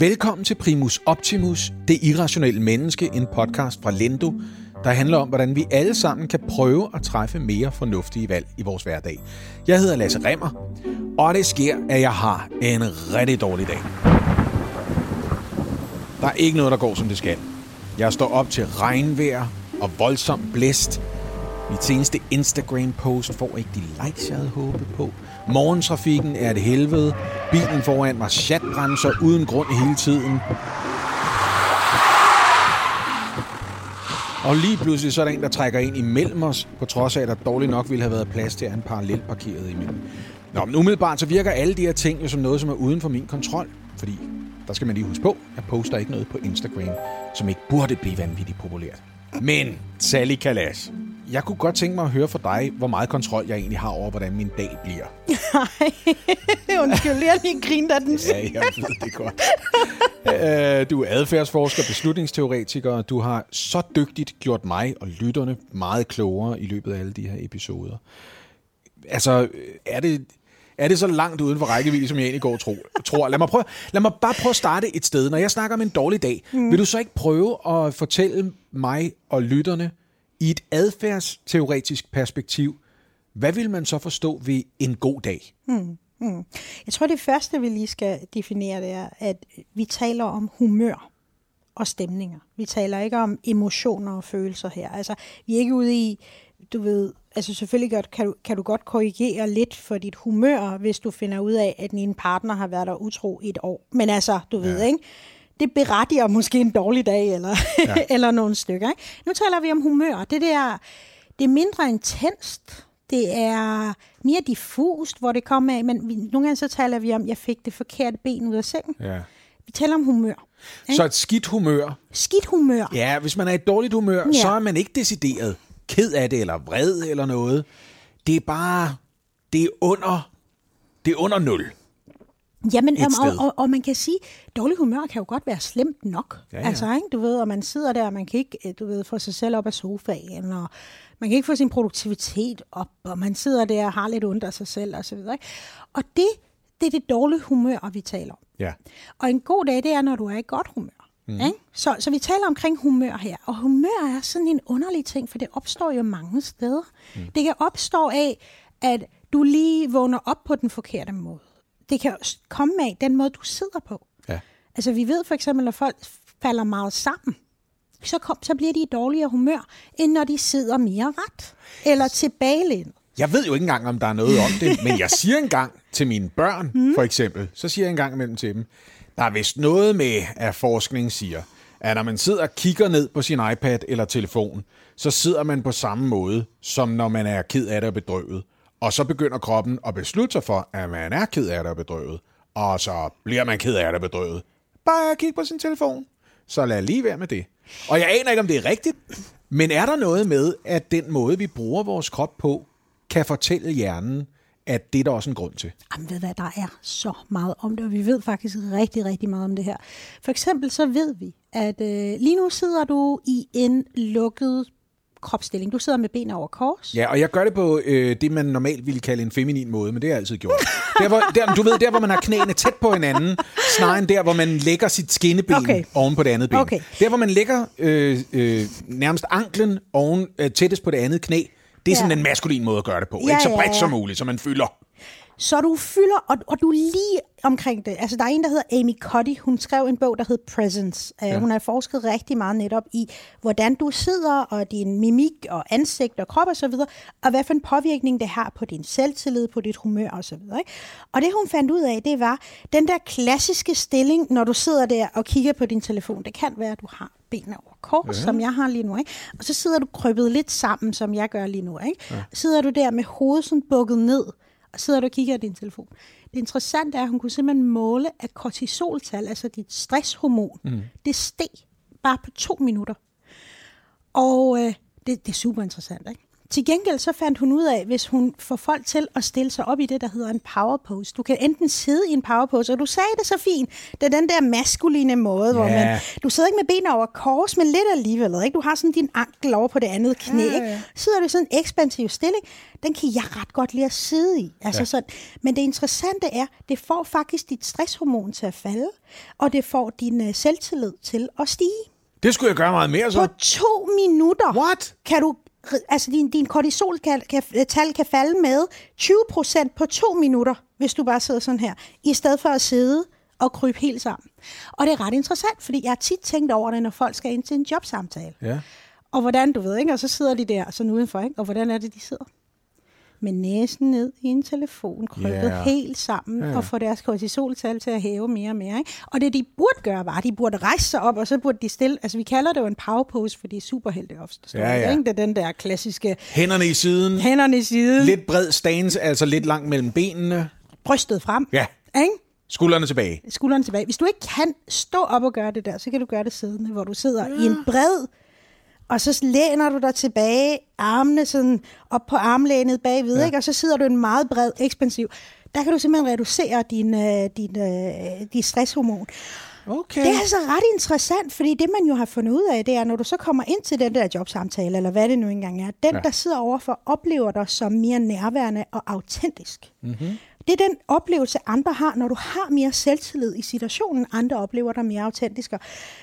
Velkommen til Primus Optimus, det irrationelle menneske, en podcast fra Lendo, der handler om, hvordan vi alle sammen kan prøve at træffe mere fornuftige valg i vores hverdag. Jeg hedder Lasse Remmer, og det sker, at jeg har en rigtig dårlig dag. Der er ikke noget, der går, som det skal. Jeg står op til regnvejr og voldsom blæst. Mit seneste Instagram-post får ikke de likes, jeg havde håbet på. Morgentrafikken er et helvede. Bilen foran mig chatbremser uden grund hele tiden. Og lige pludselig så er der en, der trækker ind imellem os, på trods af, at der dårligt nok ville have været plads til at en parallelt parkeret imellem. Nå, men umiddelbart så virker alle de her ting jo som noget, som er uden for min kontrol. Fordi der skal man lige huske på, jeg poster ikke noget på Instagram, som ikke burde blive vanvittigt populært. Men, Sally Kalash, jeg kunne godt tænke mig at høre fra dig, hvor meget kontrol jeg egentlig har over, hvordan min dag bliver. Nej, undskyld, jeg lige grint af den. Ja, jeg ved det godt. Øh, du er adfærdsforsker, beslutningsteoretiker, og du har så dygtigt gjort mig og lytterne meget klogere i løbet af alle de her episoder. Altså, er det, er det så langt uden for rækkevidde, som jeg egentlig går og tror? tror? Lad, mig prøve, lad mig bare prøve at starte et sted. Når jeg snakker om en dårlig dag, mm. vil du så ikke prøve at fortælle mig og lytterne i et adfærdsteoretisk perspektiv, hvad vil man så forstå ved en god dag? Mm. Mm. Jeg tror, det første, vi lige skal definere, det er, at vi taler om humør og stemninger. Vi taler ikke om emotioner og følelser her. Altså, vi er ikke ude i, du ved, altså selvfølgelig godt, kan, du, kan du godt korrigere lidt for dit humør, hvis du finder ud af, at din partner har været der utro i et år. Men altså, du ved, ja. ikke? Det berettiger måske en dårlig dag, eller, ja. eller nogle stykker. Ikke? Nu taler vi om humør. Det, der, det er mindre intenst. Det er mere diffust, hvor det kommer af. Men vi, nogle gange så taler vi om, at jeg fik det forkerte ben ud af sengen. Ja. Vi taler om humør. Ikke? Så et skidt humør. Skidt humør. Ja, hvis man er i et dårligt humør, ja. så er man ikke decideret ked af det, eller vred, eller noget. Det er bare, det er under, det er under nul. Jamen, og, og, og man kan sige, at dårlig humør kan jo godt være slemt nok. Ja, ja. Altså, ikke? du ved, og man sidder der, og man kan ikke, du ved, få sig selv op af sofaen, og man kan ikke få sin produktivitet op, og man sidder der og har lidt ondt af sig selv, og så videre. Ikke? Og det, det er det dårlige humør, vi taler om. Ja. Og en god dag, det er, når du er i godt humør. Mm. Ikke? Så, så vi taler omkring humør her, og humør er sådan en underlig ting, for det opstår jo mange steder. Mm. Det kan opstå af, at du lige vågner op på den forkerte måde det kan komme af den måde, du sidder på. Ja. Altså vi ved for eksempel, at folk falder meget sammen, så, kom, så bliver de i dårligere humør, end når de sidder mere ret eller tilbagelænet. Jeg ved jo ikke engang, om der er noget om det, men jeg siger engang til mine børn, mm. for eksempel, så siger jeg engang imellem til dem, der er vist noget med, at forskning siger, at når man sidder og kigger ned på sin iPad eller telefon, så sidder man på samme måde, som når man er ked af det og bedrøvet. Og så begynder kroppen at beslutte sig for, at man er ked af det og bedrøvet. Og så bliver man ked af det og bedrøvet. Bare kig på sin telefon. Så lad lige være med det. Og jeg aner ikke, om det er rigtigt, men er der noget med, at den måde, vi bruger vores krop på, kan fortælle hjernen, at det er der også en grund til? Jamen ved hvad, der er så meget om det, og vi ved faktisk rigtig, rigtig meget om det her. For eksempel så ved vi, at øh, lige nu sidder du i en lukket kropsstilling. Du sidder med benene over kors. Ja, og jeg gør det på øh, det, man normalt ville kalde en feminin måde, men det har jeg altid gjort. Der, hvor, der, du ved, der hvor man har knæene tæt på hinanden, snarere end der, hvor man lægger sit skinneben okay. oven på det andet ben. Okay. Der, hvor man lægger øh, øh, nærmest anklen oven, øh, tættest på det andet knæ, det er ja. sådan en maskulin måde at gøre det på. Ja, ikke så bredt ja, ja. som muligt, så man fylder. Så du fylder, og, og du er lige omkring det. Altså, der er en, der hedder Amy Cuddy. Hun skrev en bog, der hedder Presence. Uh, ja. Hun har forsket rigtig meget netop i, hvordan du sidder, og din mimik og ansigt og krop osv., og, og hvad for en påvirkning det har på din selvtillid, på dit humør osv. Og, og det, hun fandt ud af, det var den der klassiske stilling, når du sidder der og kigger på din telefon. Det kan være, at du har benene over kors, ja. som jeg har lige nu. Ikke? Og så sidder du krøbet lidt sammen, som jeg gør lige nu. Ikke? Ja. Sidder du der med hovedet sådan bukket ned, og sidder du og kigger på din telefon. Det interessante er, at hun kunne simpelthen måle, at kortisoltal, altså dit stresshormon, mm. det steg bare på to minutter. Og øh, det, det er super interessant, ikke? Til gengæld så fandt hun ud af, hvis hun får folk til at stille sig op i det, der hedder en power pose. Du kan enten sidde i en power pose, og du sagde det så fint. Det er den der maskuline måde, hvor man, du sidder ikke med benene over kors, men lidt alligevel. Ikke? Du har sådan din ankel over på det andet knæ. Ja. Ikke? Sidder du i sådan en ekspansiv stilling. Den kan jeg ret godt lide at sidde i. Altså ja. sådan. Men det interessante er, det får faktisk dit stresshormon til at falde, og det får din uh, selvtillid til at stige. Det skulle jeg gøre meget mere så. På to minutter What? kan du altså din, din kortisoltal kan, kan, kan falde med 20% på to minutter, hvis du bare sidder sådan her, i stedet for at sidde og krybe helt sammen. Og det er ret interessant, fordi jeg har tit tænkt over det, når folk skal ind til en jobsamtale. Ja. Og hvordan, du ved ikke, og så sidder de der sådan udenfor, ikke? og hvordan er det, de sidder? Med næsen ned i en telefon, krøllet yeah. helt sammen, yeah. og få deres kortisoltal til at hæve mere og mere. Ikke? Og det, de burde gøre, var, at de burde rejse sig op, og så burde de stille, altså vi kalder det jo en power pose, fordi superhelte ofte ja, ja. Ikke? Det er den der klassiske... Hænderne i siden. Hænderne i siden. Lidt bred stance, altså lidt langt mellem benene. Brystet frem. Ja. Ikke? Skuldrene tilbage. Skuldrene tilbage. Hvis du ikke kan stå op og gøre det der, så kan du gøre det siddende, hvor du sidder ja. i en bred og så læner du dig tilbage, armene sådan op på armlænet bagved, ja. ikke? og så sidder du en meget bred, ekspansiv. Der kan du simpelthen reducere din, uh, din, uh, din stresshormon. Okay. Det er altså ret interessant, fordi det man jo har fundet ud af, det er, når du så kommer ind til den der jobsamtale, eller hvad det nu engang er, den, ja. der sidder overfor, oplever dig som mere nærværende og autentisk. Mm-hmm. Det er den oplevelse, andre har, når du har mere selvtillid i situationen, andre oplever dig mere autentisk.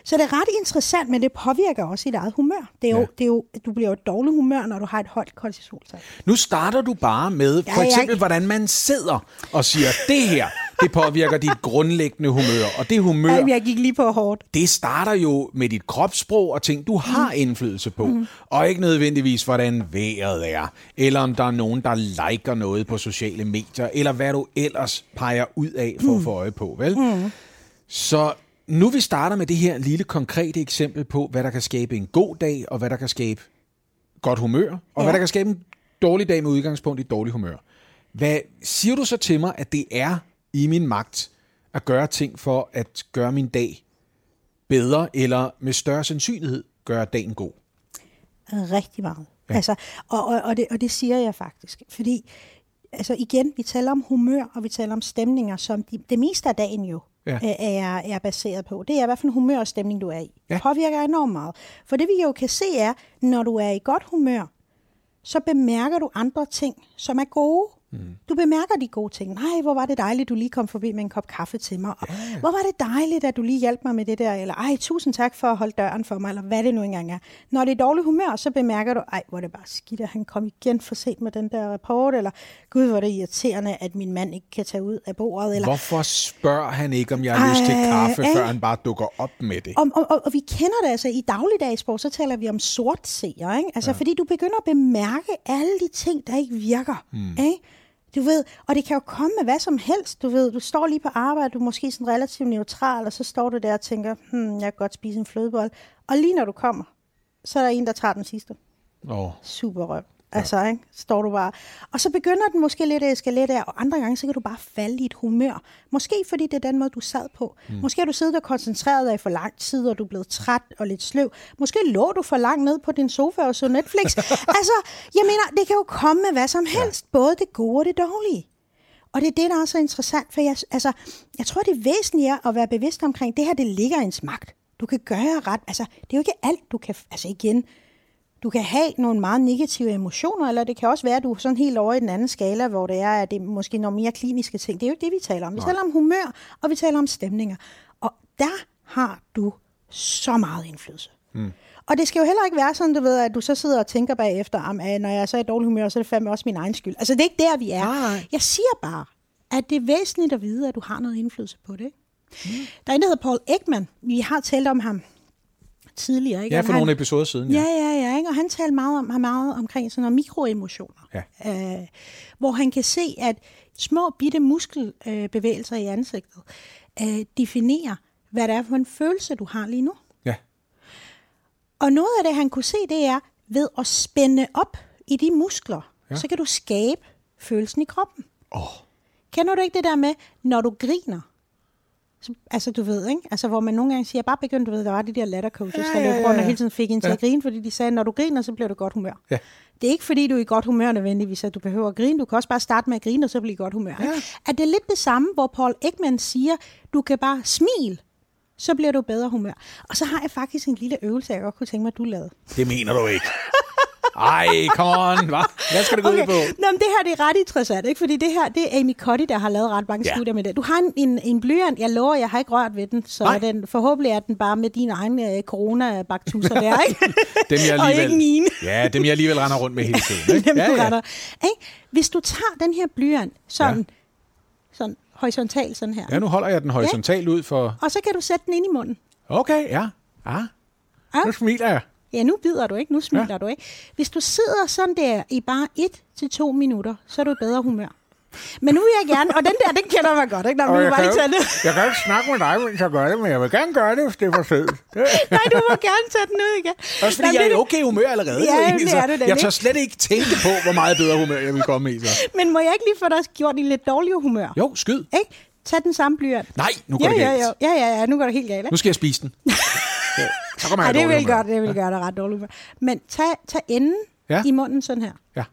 Så det er ret interessant, men det påvirker også dit eget humør. Det er jo, ja. det er jo, du bliver jo et dårligt humør, når du har et højt kortisoltal. Nu starter du bare med, for ja, eksempel, jeg... hvordan man sidder og siger, det her, det påvirker dit grundlæggende humør. Og det humør... Ej, jeg gik lige på hårdt. Det starter jo med dit kropssprog og ting, du har mm. indflydelse på. Mm. Og ikke nødvendigvis, hvordan vejret er. Eller om der er nogen, der liker noget på sociale medier. Eller hvad du ellers peger ud af for mm. at få øje på. Vel? Mm. Så nu vi starter med det her lille konkrete eksempel på, hvad der kan skabe en god dag, og hvad der kan skabe godt humør, og ja. hvad der kan skabe en dårlig dag med udgangspunkt i dårlig humør. Hvad siger du så til mig, at det er i min magt at gøre ting for at gøre min dag bedre, eller med større sandsynlighed gøre dagen god? Rigtig meget. Ja. Altså, og, og, og, det, og det siger jeg faktisk. Fordi, altså igen, vi taler om humør, og vi taler om stemninger, som de, det meste af dagen jo ja. er, er baseret på. Det er, hvad for en humør og stemning du er i. Ja. Det påvirker enormt meget. For det vi jo kan se er, når du er i godt humør, så bemærker du andre ting, som er gode. Mm. Du bemærker de gode ting. Nej, hvor var det dejligt, du lige kom forbi med en kop kaffe til mig. Og, ja. Hvor var det dejligt, at du lige hjalp mig med det der. Eller ej, tusind tak for at holde døren for mig. Eller hvad det nu engang er. Når det er dårlig humør, så bemærker du, ej, hvor er det bare skidt, at han kom igen for sent med den der rapport. Eller gud, hvor er det irriterende, at min mand ikke kan tage ud af bordet. Eller, Hvorfor spørger han ikke, om jeg har lyst til kaffe, ej. før han bare dukker op med det? Og, og, og, og vi kender det altså i dagligdagssport, så taler vi om sort seer. Ikke? Altså, ja. fordi du begynder at bemærke alle de ting, der ikke virker. Mm. Ikke? Du ved, og det kan jo komme med hvad som helst. Du ved, du står lige på arbejde, du er måske sådan relativt neutral, og så står du der og tænker, hmm, jeg kan godt spise en flødebold. Og lige når du kommer, så er der en, der tager den sidste. Oh. Super røv. Altså, ikke? står du bare. Og så begynder den måske lidt at eskalere der, og andre gange, så kan du bare falde i et humør. Måske fordi det er den måde, du sad på. Mm. Måske har du siddet og koncentreret dig for lang tid, og du er blevet træt og lidt sløv. Måske lå du for langt ned på din sofa og så Netflix. altså, jeg mener, det kan jo komme med hvad som helst. Ja. Både det gode og det dårlige. Og det er det, der er så interessant, for jeg, altså, jeg tror, det væsentlige er at være bevidst omkring, det her, det ligger i ens magt. Du kan gøre ret. Altså, det er jo ikke alt, du kan... Altså igen, du kan have nogle meget negative emotioner, eller det kan også være, at du er sådan helt over i den anden skala, hvor det er, at det er måske nogle mere kliniske ting. Det er jo ikke det, vi taler om. Vi Nej. taler om humør, og vi taler om stemninger. Og der har du så meget indflydelse. Mm. Og det skal jo heller ikke være sådan, du ved, at du så sidder og tænker bagefter, at når jeg er så i dårlig humør, så er det fandme også min egen skyld. Altså, det er ikke der, vi er. Nej. Jeg siger bare, at det er væsentligt at vide, at du har noget indflydelse på det. Mm. Der er en, der hedder Paul Ekman. Vi har talt om ham tidligere. Ikke? Ja, for han, nogle episoder siden. Ja, ja, ja. ja ikke? Og han talte meget, om, meget omkring sådan nogle mikroemotioner. Ja. Øh, hvor han kan se, at små bitte muskelbevægelser i ansigtet øh, definerer, hvad det er for en følelse, du har lige nu. Ja. Og noget af det, han kunne se, det er, ved at spænde op i de muskler, ja. så kan du skabe følelsen i kroppen. Oh. Kender du ikke det der med, når du griner, altså, du ved, ikke? Altså, hvor man nogle gange siger, bare begynd, du ved, der var de der lattercoaches, ja, ja, ja, der løb rundt og hele tiden fik en til ja. at grine, fordi de sagde, når du griner, så bliver du godt humør. Ja. Det er ikke, fordi du er i godt humør nødvendigvis, at du behøver at grine. Du kan også bare starte med at grine, og så blive i godt humør. Ja. Er det lidt det samme, hvor Paul Ekman siger, du kan bare smile, så bliver du bedre humør. Og så har jeg faktisk en lille øvelse, jeg godt kunne tænke mig, at du lavede. Det mener du ikke. Ej, come on, hva? Hvad skal det gå okay. ud på? Nå, men det her det er ret interessant, ikke? fordi det her det er Amy Cuddy, der har lavet ret mange ja. studier med det. Du har en, en, en blyant, jeg lover, jeg har ikke rørt ved den, så Nej. den, forhåbentlig er den bare med dine egne uh, coronabaktuser der, ikke? dem jeg alligevel, og ikke mine. ja, dem jeg alligevel render rundt med hele tiden. Ikke? dem, ja, ja. Ikke? Hvis du tager den her blyant, sådan, ja. sådan horisontal sådan her. Ja, nu holder jeg den horisontalt ja. ud for... Og så kan du sætte den ind i munden. Okay, ja. Ah. Ja. Nu smiler jeg. Ja, nu bider du ikke, nu smiler ja. du ikke. Hvis du sidder sådan der i bare et til to minutter, så er du i bedre humør. Men nu vil jeg gerne, og den der, den kender mig godt, ikke? Når jeg, bare kan jo, det. jeg kan ikke snakke med dig, mens jeg gør det, men jeg vil gerne gøre det, hvis det er for sødt. Nej, du må gerne tage den ud igen. Også fordi Nej, jeg er i okay humør allerede. Ja, egentlig, det er det, jeg tør slet ikke tænke på, hvor meget bedre humør jeg vil komme i. Så. Men må jeg ikke lige få dig gjort i lidt dårlig humør? Jo, skyd. Ikke? Tag den samme blyant. Nej, nu går ja, det galt. Ja, ja, ja, ja, nu går det helt galt. Nu skal jeg spise den. Ja, så kommer Ej, det vil gøre, det vil gøre dig ret dårligt. Men tag, tag enden ja. i munden sådan her. Ja.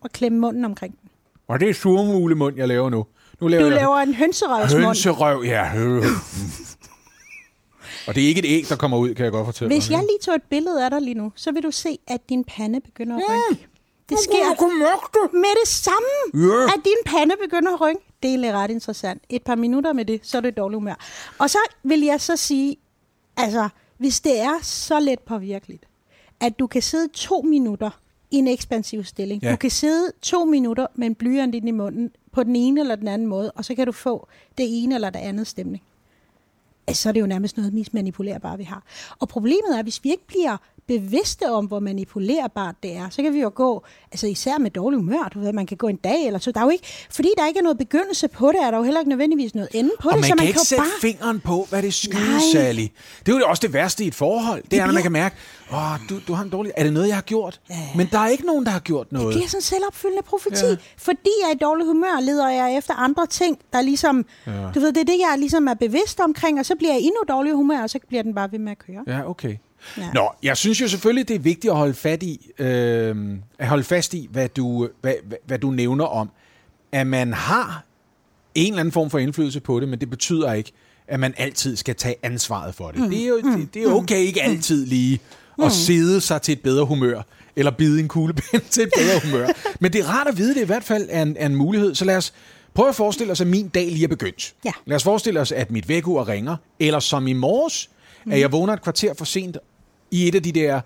Og klemme munden omkring den. Og det er surmule-mund, jeg laver nu. nu laver du jeg laver en hønserøvsmund. Hønserøv, ja. Og det er ikke et æg, der kommer ud, kan jeg godt fortælle Hvis jeg lige tog et billede af dig lige nu, så vil du se, at din pande begynder at rynke. Mm. Det sker med det samme, yeah. at din pande begynder at rynke. Det er ret interessant. Et par minutter med det, så er det dårligt humør. Og så vil jeg så sige, altså, hvis det er så let påvirkeligt, at du kan sidde to minutter i en ekspansiv stilling. Ja. Du kan sidde to minutter med en blyant ind i munden på den ene eller den anden måde, og så kan du få det ene eller det andet stemning. Altså, så er det jo nærmest noget mest manipulerbart, vi har. Og problemet er, hvis vi ikke bliver bevidste om, hvor manipulerbart det er, så kan vi jo gå, altså især med dårlig humør, du ved, man kan gå en dag eller så. Der er jo ikke, fordi der ikke er noget begyndelse på det, er der jo heller ikke nødvendigvis noget ende på og det. man så kan man ikke kan sætte bare... fingeren på, hvad det skyldes, Sally. Det er jo også det værste i et forhold. Det, det er, når man kan mærke, åh, oh, du, du har en dårlig... Er det noget, jeg har gjort? Ja. Men der er ikke nogen, der har gjort noget. Det bliver sådan en selvopfyldende profeti. Ja. Fordi jeg er i dårlig humør, leder jeg efter andre ting, der ligesom... Ja. Du ved, det er det, jeg ligesom er bevidst omkring, og så bliver jeg endnu dårlig humør, og så bliver den bare ved med at køre. Ja, okay. Ja. Nå, jeg synes jo selvfølgelig, det er vigtigt at holde, fat i, øh, at holde fast i, hvad du, hvad, hvad, du nævner om, at man har en eller anden form for indflydelse på det, men det betyder ikke, at man altid skal tage ansvaret for det. Mm. Det, er jo, det, det er okay ikke altid lige at mm. sidde sig til et bedre humør, eller bide en kuglepind til et bedre humør. Men det er rart at vide, det i hvert fald er en, er en mulighed. Så lad os prøve at forestille os, at min dag lige er begyndt. Ja. Lad os forestille os, at mit vækkeur ringer, eller som i morges, mm. at jeg vågner et kvarter for sent i et af de der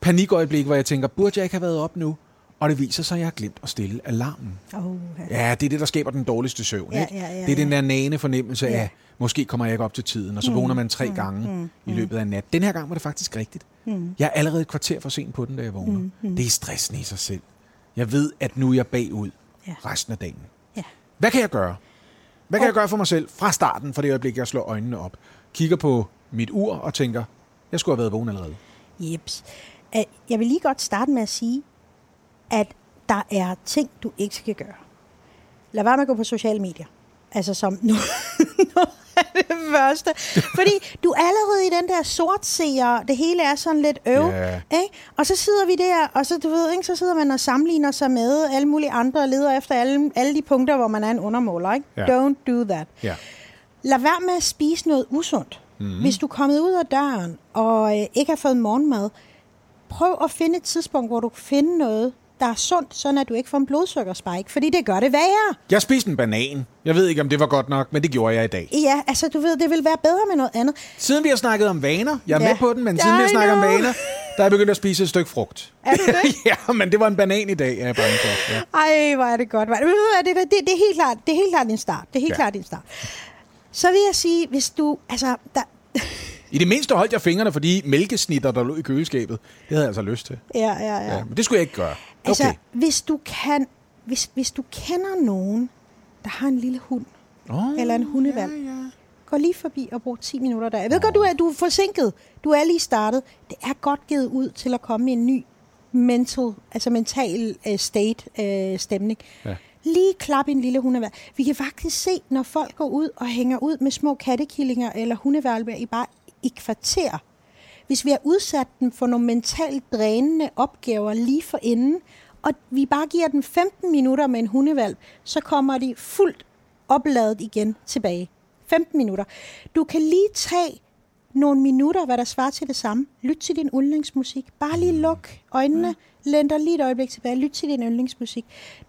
panikøjeblikke, hvor jeg tænker, burde jeg ikke have været op nu? Og det viser sig, at jeg har glemt at stille alarmen. Oh, okay. Ja, det er det, der skaber den dårligste søvn. Ja, ikke? Ja, ja, ja. Det er den der nane fornemmelse ja. af, måske kommer jeg ikke op til tiden, og så mm, vågner man tre mm, gange mm, i mm. løbet af en nat. Den her gang var det faktisk rigtigt. Mm. Jeg er allerede et kvarter for sent på den, da jeg vågner. Mm, mm. Det er stressende i sig selv. Jeg ved, at nu er jeg bagud ja. resten af dagen. Ja. Hvad kan jeg gøre? Hvad kan oh. jeg gøre for mig selv fra starten, fra det øjeblik, jeg slår øjnene op? Kigger på mit ur og tænker, jeg skulle have været vågen allerede. Jeps. Jeg vil lige godt starte med at sige, at der er ting, du ikke skal gøre. Lad være med at gå på sociale medier. Altså som nu, nu er det første. Fordi du er allerede i den der sort seer, det hele er sådan lidt øv. Yeah. Ikke? Og så sidder vi der, og så, du ved, ikke, så sidder man og sammenligner sig med alle mulige andre, og leder efter alle, alle de punkter, hvor man er en undermåler. Ikke? Yeah. Don't do that. Yeah. Lad være med at spise noget usundt. Mm. Hvis du er kommet ud af døren og øh, ikke har fået morgenmad, prøv at finde et tidspunkt, hvor du kan finde noget, der er sundt, sådan at du ikke får en blodsukkerspike, fordi det gør det værre. Jeg spiste en banan. Jeg ved ikke, om det var godt nok, men det gjorde jeg i dag. Ja, altså du ved, det vil være bedre med noget andet. Siden vi har snakket om vaner, jeg er ja. med på den, men siden I vi har snakket know. om vaner, der er jeg begyndt at spise et stykke frugt. Er det det? ja, men det var en banan i dag, jeg er bange for. Ja. Ej, hvor er det godt. Det, det, det, det, er helt klart, det er helt klart din start. Det er helt ja. klart din start. Så vil jeg sige, hvis du, altså, der, i det mindste holdt jeg fingrene for de mælkesnitter, der lå i køleskabet. Det havde jeg altså lyst til. Ja, ja, ja. ja men det skulle jeg ikke gøre. Altså, okay. Altså, hvis du kan, hvis, hvis du kender nogen, der har en lille hund, oh, eller en hundevalg, ja, ja. gå lige forbi og brug 10 minutter der. Jeg ved oh. godt, du er, du er forsinket. Du er lige startet. Det er godt givet ud til at komme i en ny mental, altså mental uh, state uh, stemning. Ja. Lige klap en lille hundevær. Vi kan faktisk se, når folk går ud og hænger ud med små kattekillinger eller hundevalpe i bare i kvarter. Hvis vi har udsat dem for nogle mentalt drænende opgaver lige for inden, og vi bare giver dem 15 minutter med en hundevalp, så kommer de fuldt opladet igen tilbage. 15 minutter. Du kan lige tage nogle minutter, hvad der svarer til det samme. Lyt til din yndlingsmusik. Bare lige luk øjnene, læn dig lige et øjeblik tilbage, lyt til din yndlingsmusik.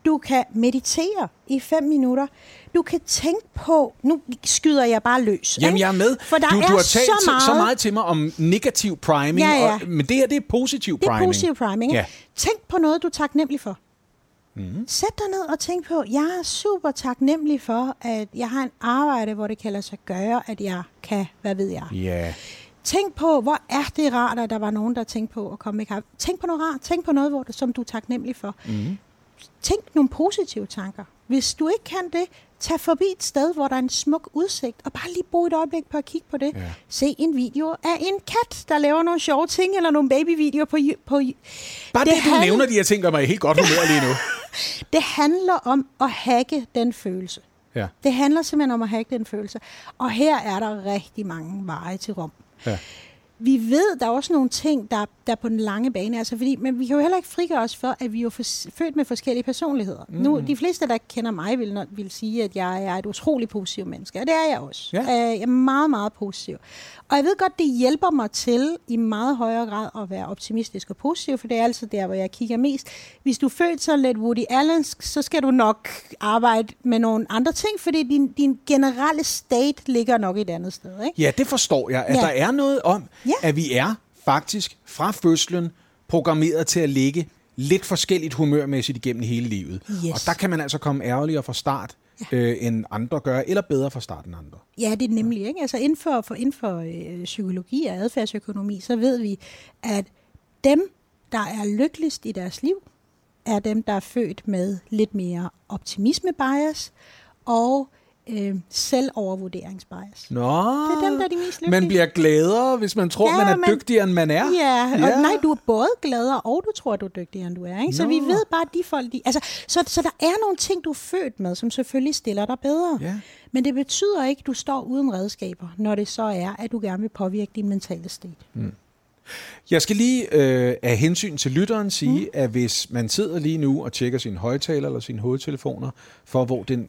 Du kan meditere i 5 minutter. Du kan tænke på, nu skyder jeg bare løs. Jamen, jeg er med. For der du, er du har talt så meget, så meget til mig om negativ priming, ja, ja. Og, men det her, det er positiv priming. Det er positiv priming. Ja. Tænk på noget, du er taknemmelig for. Mm. Sæt dig ned og tænk på, jeg er super taknemmelig for, at jeg har en arbejde, hvor det kan lade sig gøre, at jeg kan, hvad ved jeg. Yeah. Tænk på, hvor er det rart, at der var nogen, der tænkte på at komme i kaffe. Tænk på noget rart. Tænk på noget, hvor det, som du er taknemmelig for. Mm. Tænk nogle positive tanker. Hvis du ikke kan det, tag forbi et sted, hvor der er en smuk udsigt, og bare lige bruge et øjeblik på at kigge på det. Ja. Se en video af en kat, der laver nogle sjove ting, eller nogle babyvideoer på... på bare det, det du handler... nævner de her ting, gør mig helt godt humør lige nu. det handler om at hacke den følelse. Ja. Det handler simpelthen om at hacke den følelse. Og her er der rigtig mange veje til Rom. Ja vi ved, der er også nogle ting, der, der er på den lange bane. Altså fordi, men vi kan jo heller ikke frigøre os for, at vi er jo født med forskellige personligheder. Mm. Nu, de fleste, der kender mig, vil, vil sige, at jeg er et utroligt positivt menneske. Og det er jeg også. Ja. Jeg er meget, meget positiv. Og jeg ved godt, det hjælper mig til i meget højere grad at være optimistisk og positiv, for det er altid der, hvor jeg kigger mest. Hvis du er født så lidt Woody Allensk, så skal du nok arbejde med nogle andre ting, fordi din, din generelle state ligger nok et andet sted. Ikke? Ja, det forstår jeg. At ja. der er noget om, ja. at vi er faktisk fra fødslen programmeret til at ligge lidt forskelligt humørmæssigt igennem hele livet. Yes. Og der kan man altså komme ærgerligere fra start, ja. øh, end andre gør, eller bedre fra start end andre. Ja, det er nemlig. Ikke? Altså inden for, for, inden for øh, psykologi og adfærdsøkonomi, så ved vi, at dem, der er lykkeligst i deres liv, er dem, der er født med lidt mere optimisme-bias, og øh, selvovervurderingsbias. Nå, det er dem, der er de mest lykkelige. man bliver gladere, hvis man tror, ja, man er man, dygtigere, end man er. Ja, og ja. nej, du er både gladere, og du tror, du er dygtigere, end du er. Ikke? Så vi ved bare, at de folk... De, altså, så, så der er nogle ting, du er født med, som selvfølgelig stiller dig bedre. Ja. Men det betyder ikke, at du står uden redskaber, når det så er, at du gerne vil påvirke din mentale state. Mm. Jeg skal lige øh, af hensyn til lytteren sige, mm. at hvis man sidder lige nu og tjekker sin højtaler eller sine hovedtelefoner, for hvor den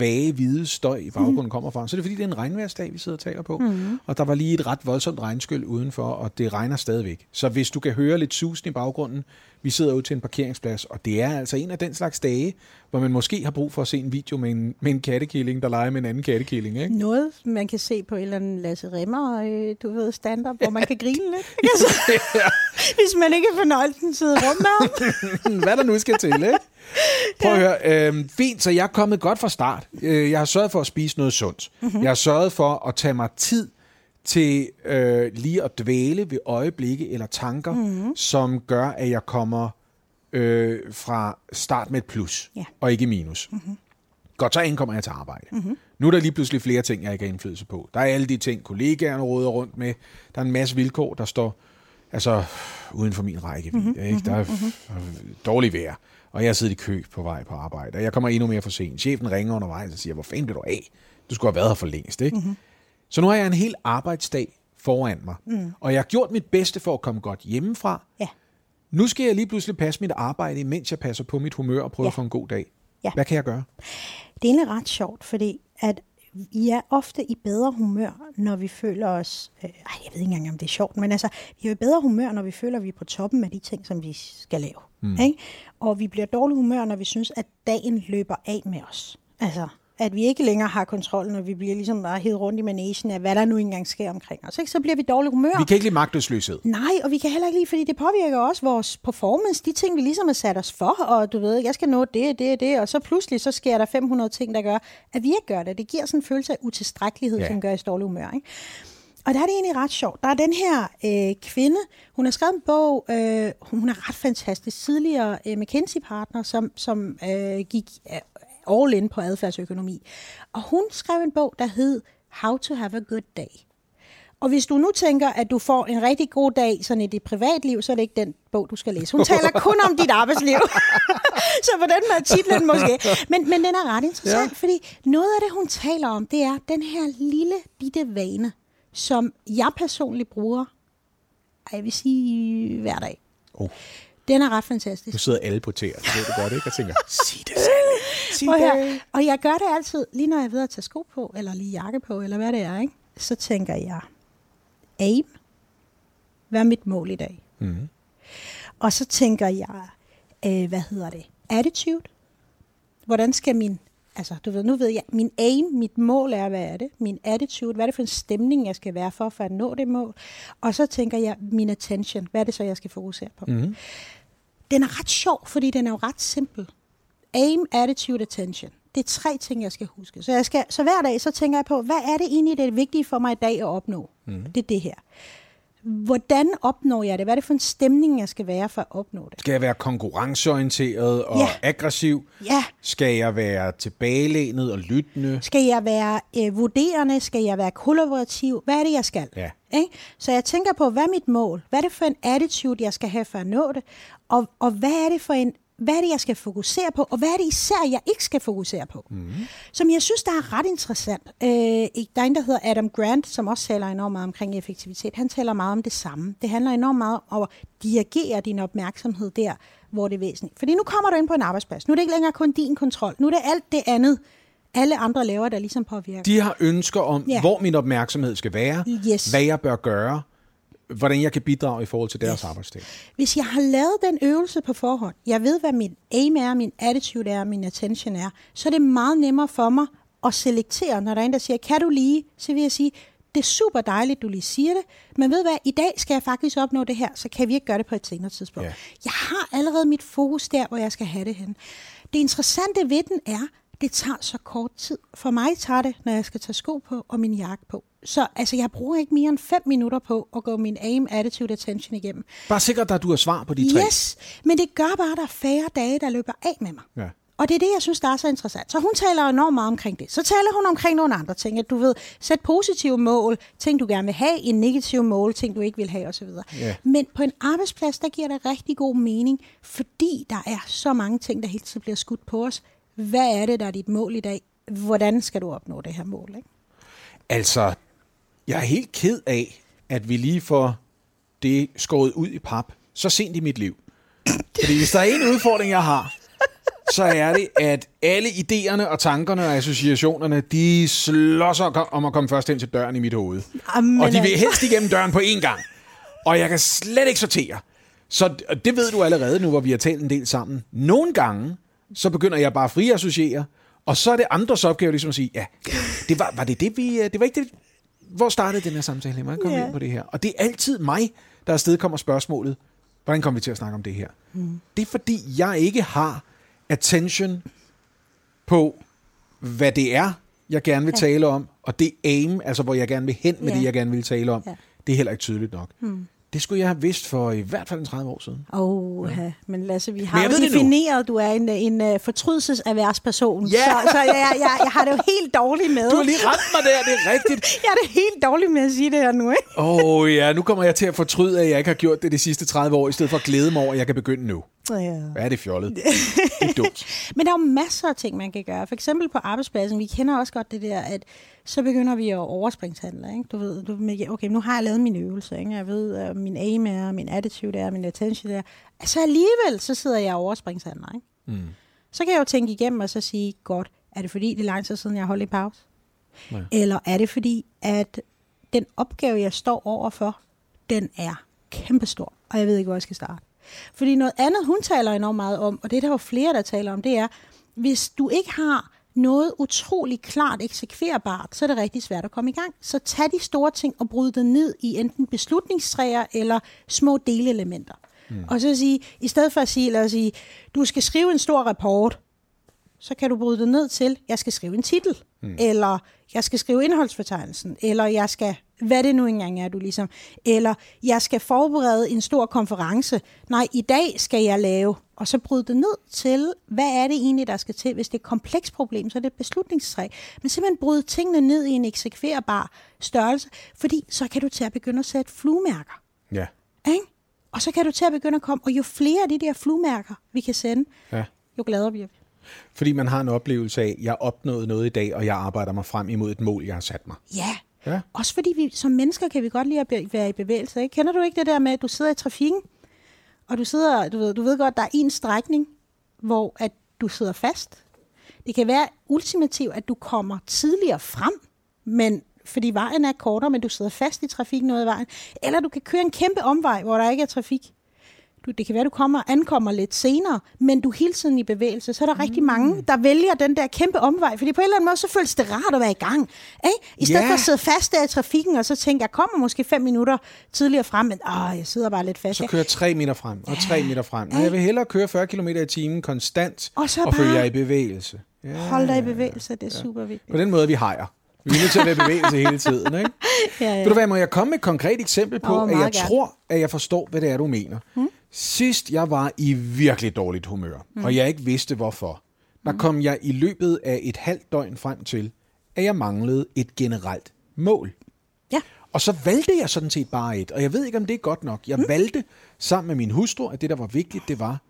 vage, hvide støj i baggrunden mm. kommer fra, så er det fordi, det er en regnværsdag, vi sidder og taler på. Mm. Og der var lige et ret voldsomt regnskyld udenfor, og det regner stadigvæk. Så hvis du kan høre lidt susen i baggrunden, vi sidder ud til en parkeringsplads, og det er altså en af den slags dage, hvor man måske har brug for at se en video med en, med en kattekilling, der leger med en anden kattekilling. Ikke? Noget, man kan se på en eller anden Lasse Remmer, øh, du ved, stand-up, hvor man kan grine lidt. Altså. Hvis man ikke er fornøjelsen sidde rundt med Hvad der nu skal til, ikke? Prøv at høre. Øh, fint, så jeg er kommet godt fra start. Øh, jeg har sørget for at spise noget sundt. Mm-hmm. Jeg har sørget for at tage mig tid til øh, lige at dvæle ved øjeblikke eller tanker, mm-hmm. som gør, at jeg kommer øh, fra start med et plus, ja. og ikke minus. Mm-hmm. Godt, så indkommer jeg til arbejde. Mm-hmm. Nu er der lige pludselig flere ting, jeg ikke har indflydelse på. Der er alle de ting, kollegaerne råder rundt med. Der er en masse vilkår, der står altså, uden for min række. Mm-hmm. Ikke? Der er mm-hmm. dårlig vejr, og jeg sidder i kø på vej på arbejde, og jeg kommer endnu mere for sent. Chefen ringer undervejs og siger, hvor fanden blev du af? Du skulle have været her for længst, ikke? Mm-hmm. Så nu har jeg en hel arbejdsdag foran mig, mm. og jeg har gjort mit bedste for at komme godt hjemmefra. Ja. Nu skal jeg lige pludselig passe mit arbejde, mens jeg passer på mit humør og prøver ja. at få en god dag. Ja. Hvad kan jeg gøre? Det er egentlig ret sjovt, fordi at vi er ofte i bedre humør, når vi føler os... Øh, jeg ved ikke engang, om det er sjovt, men altså, vi er i bedre humør, når vi føler, at vi er på toppen af de ting, som vi skal lave. Mm. Ikke? Og vi bliver dårlig humør, når vi synes, at dagen løber af med os. Altså, at vi ikke længere har kontrol, når vi bliver ligesom bare hed rundt i managen af, hvad der nu engang sker omkring os. Ikke? Så bliver vi dårlig humør. Vi kan ikke lide magtesløshed. Nej, og vi kan heller ikke lide, fordi det påvirker også vores performance, de ting, vi ligesom har sat os for, og du ved, jeg skal nå det, det, det, og så pludselig så sker der 500 ting, der gør, at vi ikke gør det. Det giver sådan en følelse af utilstrækkelighed, ja. som gør os dårlig humør. Ikke? Og der er det egentlig ret sjovt. Der er den her øh, kvinde, hun har skrevet en bog, øh, hun er ret fantastisk, tidligere øh, McKinsey-partner, som, som øh, gik all in på adfærdsøkonomi. Og hun skrev en bog, der hed How to have a good day. Og hvis du nu tænker, at du får en rigtig god dag sådan i dit privatliv, så er det ikke den bog, du skal læse. Hun taler kun om dit arbejdsliv. så på den måde titlen måske. Men, men den er ret interessant, ja. fordi noget af det, hun taler om, det er den her lille bitte vane, som jeg personligt bruger, jeg vil sige, hver dag. Oh. Den er ret fantastisk. Nu sidder alle på tæer, det ved du godt, ikke? Jeg tænker, sig det Sig og, jeg, og jeg gør det altid, lige når jeg er ved at tage sko på, eller lige jakke på, eller hvad det er, ikke? så tænker jeg, aim, hvad er mit mål i dag? Mm. Og så tænker jeg, øh, hvad hedder det, attitude, hvordan skal min, altså du ved, nu ved jeg, min aim, mit mål er, hvad er det? Min attitude, hvad er det for en stemning, jeg skal være for, for at nå det mål? Og så tænker jeg, min attention, hvad er det så, jeg skal fokusere på? Mm. Den er ret sjov, fordi den er jo ret simpel. Aim, attitude, attention. Det er tre ting, jeg skal huske. Så, jeg skal, så hver dag, så tænker jeg på, hvad er det egentlig, det er vigtige for mig i dag at opnå? Mm. Det er det her. Hvordan opnår jeg det? Hvad er det for en stemning, jeg skal være for at opnå det? Skal jeg være konkurrenceorienteret og ja. aggressiv? Ja. Skal jeg være tilbagelænet og lyttende? Skal jeg være øh, vurderende? Skal jeg være kollaborativ? Hvad er det, jeg skal? Ja. Ikke? Så jeg tænker på, hvad er mit mål? Hvad er det for en attitude, jeg skal have for at nå det? Og, og hvad er det for en hvad er det, jeg skal fokusere på, og hvad er det især, jeg ikke skal fokusere på? Mm. Som jeg synes, der er ret interessant. Øh, der er en, der hedder Adam Grant, som også taler enormt meget omkring effektivitet. Han taler meget om det samme. Det handler enormt meget om at dirigere din opmærksomhed der, hvor det er væsentligt. Fordi nu kommer du ind på en arbejdsplads. Nu er det ikke længere kun din kontrol. Nu er det alt det andet, alle andre laver, der ligesom påvirker. De har ønsker om, ja. hvor min opmærksomhed skal være, yes. hvad jeg bør gøre, hvordan jeg kan bidrage i forhold til deres yes. arbejdsdag. Hvis jeg har lavet den øvelse på forhånd, jeg ved, hvad min aim er, min attitude er, min attention er, så er det meget nemmere for mig at selektere, når der er en, der siger, kan du lige, så vil jeg sige, det er super dejligt, du lige siger det, men ved hvad, i dag skal jeg faktisk opnå det her, så kan vi ikke gøre det på et senere tidspunkt. Ja. Jeg har allerede mit fokus der, hvor jeg skal have det hen. Det interessante ved den er, det tager så kort tid. For mig tager det, når jeg skal tage sko på og min jakke på. Så altså, jeg bruger ikke mere end fem minutter på at gå min aim, attitude, attention igennem. Bare sikkert, at du har svar på de tre. Yes, men det gør bare, at der er færre dage, der løber af med mig. Ja. Og det er det, jeg synes, der er så interessant. Så hun taler enormt meget omkring det. Så taler hun omkring nogle andre ting, at du ved, sæt positive mål, ting du gerne vil have, en negativ mål, ting du ikke vil have osv. Ja. Men på en arbejdsplads, der giver det rigtig god mening, fordi der er så mange ting, der hele tiden bliver skudt på os. Hvad er det, der er dit mål i dag? Hvordan skal du opnå det her mål? Ikke? Altså, jeg er helt ked af, at vi lige får det skåret ud i pap så sent i mit liv. Fordi hvis der er en udfordring, jeg har, så er det, at alle idéerne og tankerne og associationerne, de slås om at komme først ind til døren i mit hoved. Amen. Og de vil helst igennem døren på én gang. Og jeg kan slet ikke sortere. Så det ved du allerede nu, hvor vi har talt en del sammen. Nogle gange, så begynder jeg bare at friassociere, og så er det andres opgave ligesom at sige, ja, det var, var det det, vi... Det var ikke det, hvor startede den her samtale? Man komme ja. ind på det her. Og det er altid mig, der afsted kommer spørgsmålet, hvordan kommer vi til at snakke om det her? Mm. Det er fordi, jeg ikke har attention på, hvad det er, jeg gerne vil ja. tale om, og det aim, altså hvor jeg gerne vil hen med ja. det, jeg gerne vil tale om, ja. det er heller ikke tydeligt nok. Mm. Det skulle jeg have vidst for i hvert fald en 30 år siden. Åh, oh, ja. men Lasse, vi har jo defineret, at du er en, en uh, fortrydelseserværsperson. Ja. Så, så jeg, jeg, jeg har det jo helt dårligt med. Du har lige ramt mig der, det er rigtigt. jeg er det helt dårligt med at sige det her nu, ikke? Åh oh, ja, nu kommer jeg til at fortryde, at jeg ikke har gjort det de sidste 30 år, i stedet for at glæde mig over, at jeg kan begynde nu. Ja. Hvad er det fjollet? Det er dumt. Men der er jo masser af ting, man kan gøre. For eksempel på arbejdspladsen, vi kender også godt det der, at så begynder vi at overspringshandle. Ikke? Du ved, du, okay, nu har jeg lavet min øvelse. Ikke? Jeg ved, at min aim er, min attitude er, min attention er. Altså alligevel, så sidder jeg og overspringshandler. Ikke? Mm. Så kan jeg jo tænke igennem og så sige, godt, er det fordi, det er lang tid siden, jeg har holdt i pause? Nej. Eller er det fordi, at den opgave, jeg står overfor, den er kæmpestor, og jeg ved ikke, hvor jeg skal starte. Fordi noget andet, hun taler enormt meget om, og det er der jo flere, der taler om, det er, hvis du ikke har noget utrolig klart eksekverbart, så er det rigtig svært at komme i gang. Så tag de store ting og bryd det ned i enten beslutningstræer eller små delelementer. Mm. Og så sige, i stedet for at sige, lad os sige, du skal skrive en stor rapport, så kan du bryde det ned til, jeg skal skrive en titel, mm. eller jeg skal skrive indholdsfortegnelsen, eller jeg skal, hvad det nu engang er, du ligesom, eller jeg skal forberede en stor konference. Nej, i dag skal jeg lave, og så bryde det ned til, hvad er det egentlig, der skal til? Hvis det er et komplekst problem, så er det et beslutningstræ. Men simpelthen bryde tingene ned i en eksekverbar størrelse, fordi så kan du til at begynde at sætte fluemærker. Ja. Ikke? Og så kan du til at begynde at komme, og jo flere af de der fluemærker, vi kan sende, ja. jo gladere bliver vi. Fordi man har en oplevelse af, at jeg opnåede noget i dag, og jeg arbejder mig frem imod et mål, jeg har sat mig. Ja, ja. også fordi vi som mennesker kan vi godt lide at være i bevægelse. Ikke? Kender du ikke det der med, at du sidder i trafikken, og du sidder, du ved, du ved godt, der er en strækning, hvor at du sidder fast. Det kan være ultimativt, at du kommer tidligere frem, men fordi vejen er kortere, men du sidder fast i trafikken noget af vejen. Eller du kan køre en kæmpe omvej, hvor der ikke er trafik du, det kan være, du kommer, ankommer lidt senere, men du er hele tiden i bevægelse. Så er der mm. rigtig mange, der vælger den der kæmpe omvej, fordi på en eller anden måde, så føles det rart at være i gang. Ikke? I stedet yeah. for at sidde fast der i trafikken, og så tænke, jeg kommer måske fem minutter tidligere frem, men åh, jeg sidder bare lidt fast. Så kører tre meter frem, og tre ja. meter frem. Men jeg vil hellere køre 40 km i timen konstant, og, så og følge jer i bevægelse. Ja. Hold dig i bevægelse, det er ja. super vigtigt. På den måde, vi hejer. Vi er nødt til at være bevægelse hele tiden, ikke? ja, ja. Vil du være, må jeg komme med et konkret eksempel på, oh, at jeg gerne. tror, at jeg forstår, hvad det er, du mener? Hmm? Sidst jeg var i virkelig dårligt humør, mm. og jeg ikke vidste hvorfor, der kom jeg i løbet af et halvt døgn frem til, at jeg manglede et generelt mål. Ja. Og så valgte jeg sådan set bare et, og jeg ved ikke, om det er godt nok. Jeg mm. valgte sammen med min hustru, at det, der var vigtigt, det var,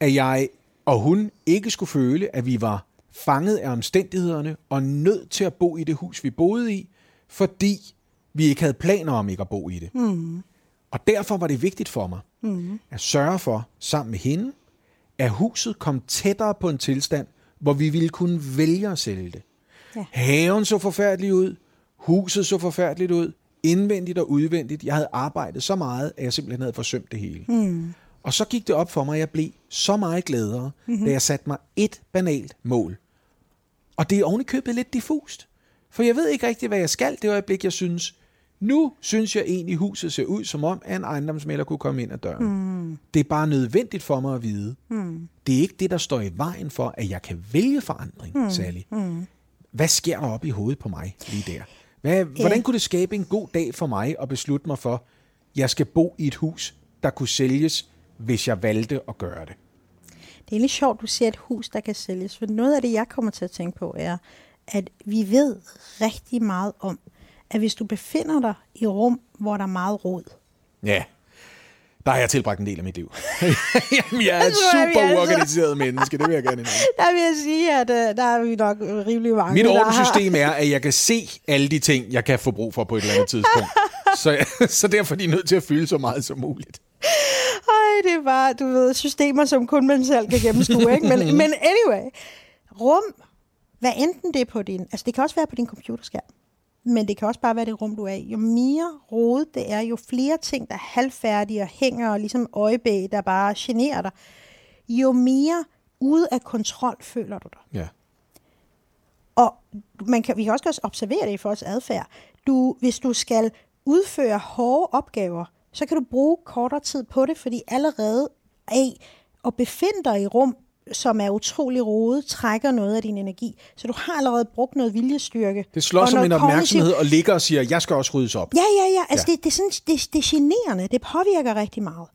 at jeg og hun ikke skulle føle, at vi var fanget af omstændighederne og nødt til at bo i det hus, vi boede i, fordi vi ikke havde planer om ikke at bo i det. Mm. Og derfor var det vigtigt for mig mm. at sørge for, sammen med hende, at huset kom tættere på en tilstand, hvor vi ville kunne vælge at sælge det. Ja. Haven så forfærdelig ud, huset så forfærdeligt ud, indvendigt og udvendigt. Jeg havde arbejdet så meget, at jeg simpelthen havde forsømt det hele. Mm. Og så gik det op for mig, at jeg blev så meget gladere, mm-hmm. da jeg satte mig et banalt mål. Og det er ovenikøbet lidt diffust. For jeg ved ikke rigtig, hvad jeg skal det øjeblik, jeg synes, nu synes jeg egentlig, huset ser ud som om, at en ejendomsmælder kunne komme ind ad døren. Mm. Det er bare nødvendigt for mig at vide. Mm. Det er ikke det, der står i vejen for, at jeg kan vælge forandring, mm. Sally. Mm. Hvad sker der op i hovedet på mig lige der? Hvad, hvordan kunne det skabe en god dag for mig at beslutte mig for, at jeg skal bo i et hus, der kunne sælges, hvis jeg valgte at gøre det? Det er lidt sjovt, du siger et hus, der kan sælges. For noget af det, jeg kommer til at tænke på, er, at vi ved rigtig meget om, at hvis du befinder dig i rum, hvor der er meget rod. Ja, der har jeg tilbragt en del af mit liv. Jamen, jeg er et super uorganiseret menneske, det vil jeg gerne indrømme. Der vil jeg sige, at uh, der er vi nok rimelig mange. Mit ordenssystem er, at jeg kan se alle de ting, jeg kan få brug for på et eller andet tidspunkt. så, så derfor er de nødt til at fylde så meget som muligt. Ej, det er bare, du ved, systemer, som kun man selv kan gennemskue, ikke? Men, men anyway, rum, hvad enten det er på din, altså det kan også være på din computerskærm, men det kan også bare være det rum, du er i. Jo mere rodet det er, jo flere ting, der er halvfærdige og hænger og ligesom øjebæg, der bare generer dig, jo mere ude af kontrol føler du dig. Ja. Og man kan, vi kan også observere det i folks adfærd. Du, hvis du skal udføre hårde opgaver, så kan du bruge kortere tid på det, fordi allerede af at befinde dig i rum, som er utrolig rodet, trækker noget af din energi. Så du har allerede brugt noget viljestyrke. Det slår som en opmærksomhed og ligger og siger, jeg skal også ryddes op. Ja, ja, ja. Altså, ja. Det, det, er sådan, det, det er generende. Det påvirker rigtig meget.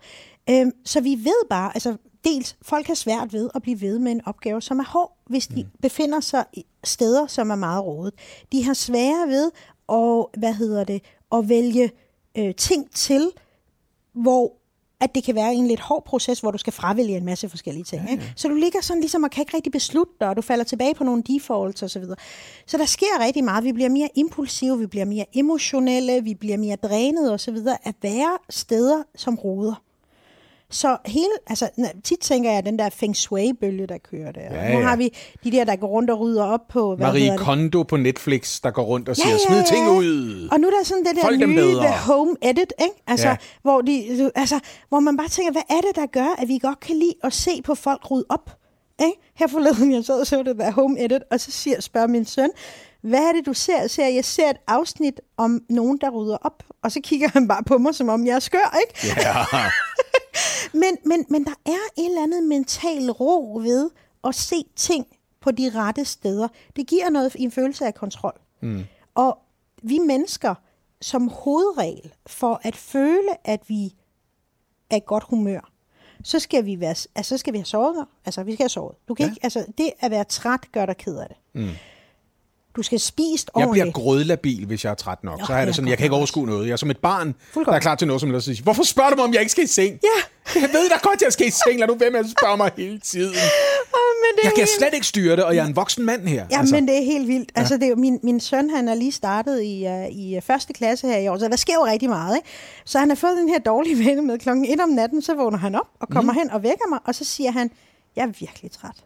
Øhm, så vi ved bare, altså dels, folk har svært ved at blive ved med en opgave, som er hård, hvis de mm. befinder sig i steder, som er meget rodet. De har svære ved at, hvad hedder det, at vælge øh, ting til, hvor at det kan være en lidt hård proces, hvor du skal fravælge en masse forskellige ting. Ja, ja. Ikke? Så du ligger sådan ligesom og kan ikke rigtig beslutte dig, og du falder tilbage på nogle defaults osv. Så, så der sker rigtig meget. Vi bliver mere impulsive, vi bliver mere emotionelle, vi bliver mere drænet osv. at være steder som roder. Så hele, altså tit tænker jeg, at den der feng shui-bølge, der kører der. Ja, ja. Nu har vi de der, der går rundt og rydder op på... Hvad Marie Kondo på Netflix, der går rundt og siger, ja, ja, ja. smid ting ud. Og nu er der sådan det der Folk nye the home edit, ikke? Altså, ja. hvor, de, altså, hvor man bare tænker, hvad er det, der gør, at vi godt kan lide at se på folk rydde op? Ikke? Her forleden, jeg sad og så det der home edit, og så siger, spørger min søn, hvad er det, du ser? Jeg ser, jeg ser et afsnit om nogen, der rydder op. Og så kigger han bare på mig, som om jeg er skør, ikke? Ja. men, men, men der er en eller anden mental ro ved at se ting på de rette steder. Det giver noget en følelse af kontrol. Mm. Og vi mennesker, som hovedregel, for at føle, at vi er i godt humør, så skal vi være, altså, så skal vi have sovet. Altså, vi skal have sovet. Du kan ja. ikke, altså, det at være træt gør dig ked af det. Mm. Du skal spise ordentligt. Jeg bliver grødlabil, hvis jeg er træt nok. Jo, så er det sådan, jeg kan ikke overskue noget. Jeg er som et barn, der er klar til noget, som helst. Hvorfor spørger du mig, om jeg ikke skal i seng? Ja. Jeg ved da godt, jeg skal i seng. Lad nu være med at spørge mig hele tiden. men det jeg kan helt... slet ikke styre det, og jeg er en voksen mand her. Ja, altså. men det er helt vildt. Altså, det er min, min søn, han er lige startet i, uh, i uh, første klasse her i år, så der sker jo rigtig meget. Ikke? Så han har fået den her dårlige vane med klokken 1 om natten, så vågner han op og kommer mm. hen og vækker mig, og så siger han, jeg er virkelig træt.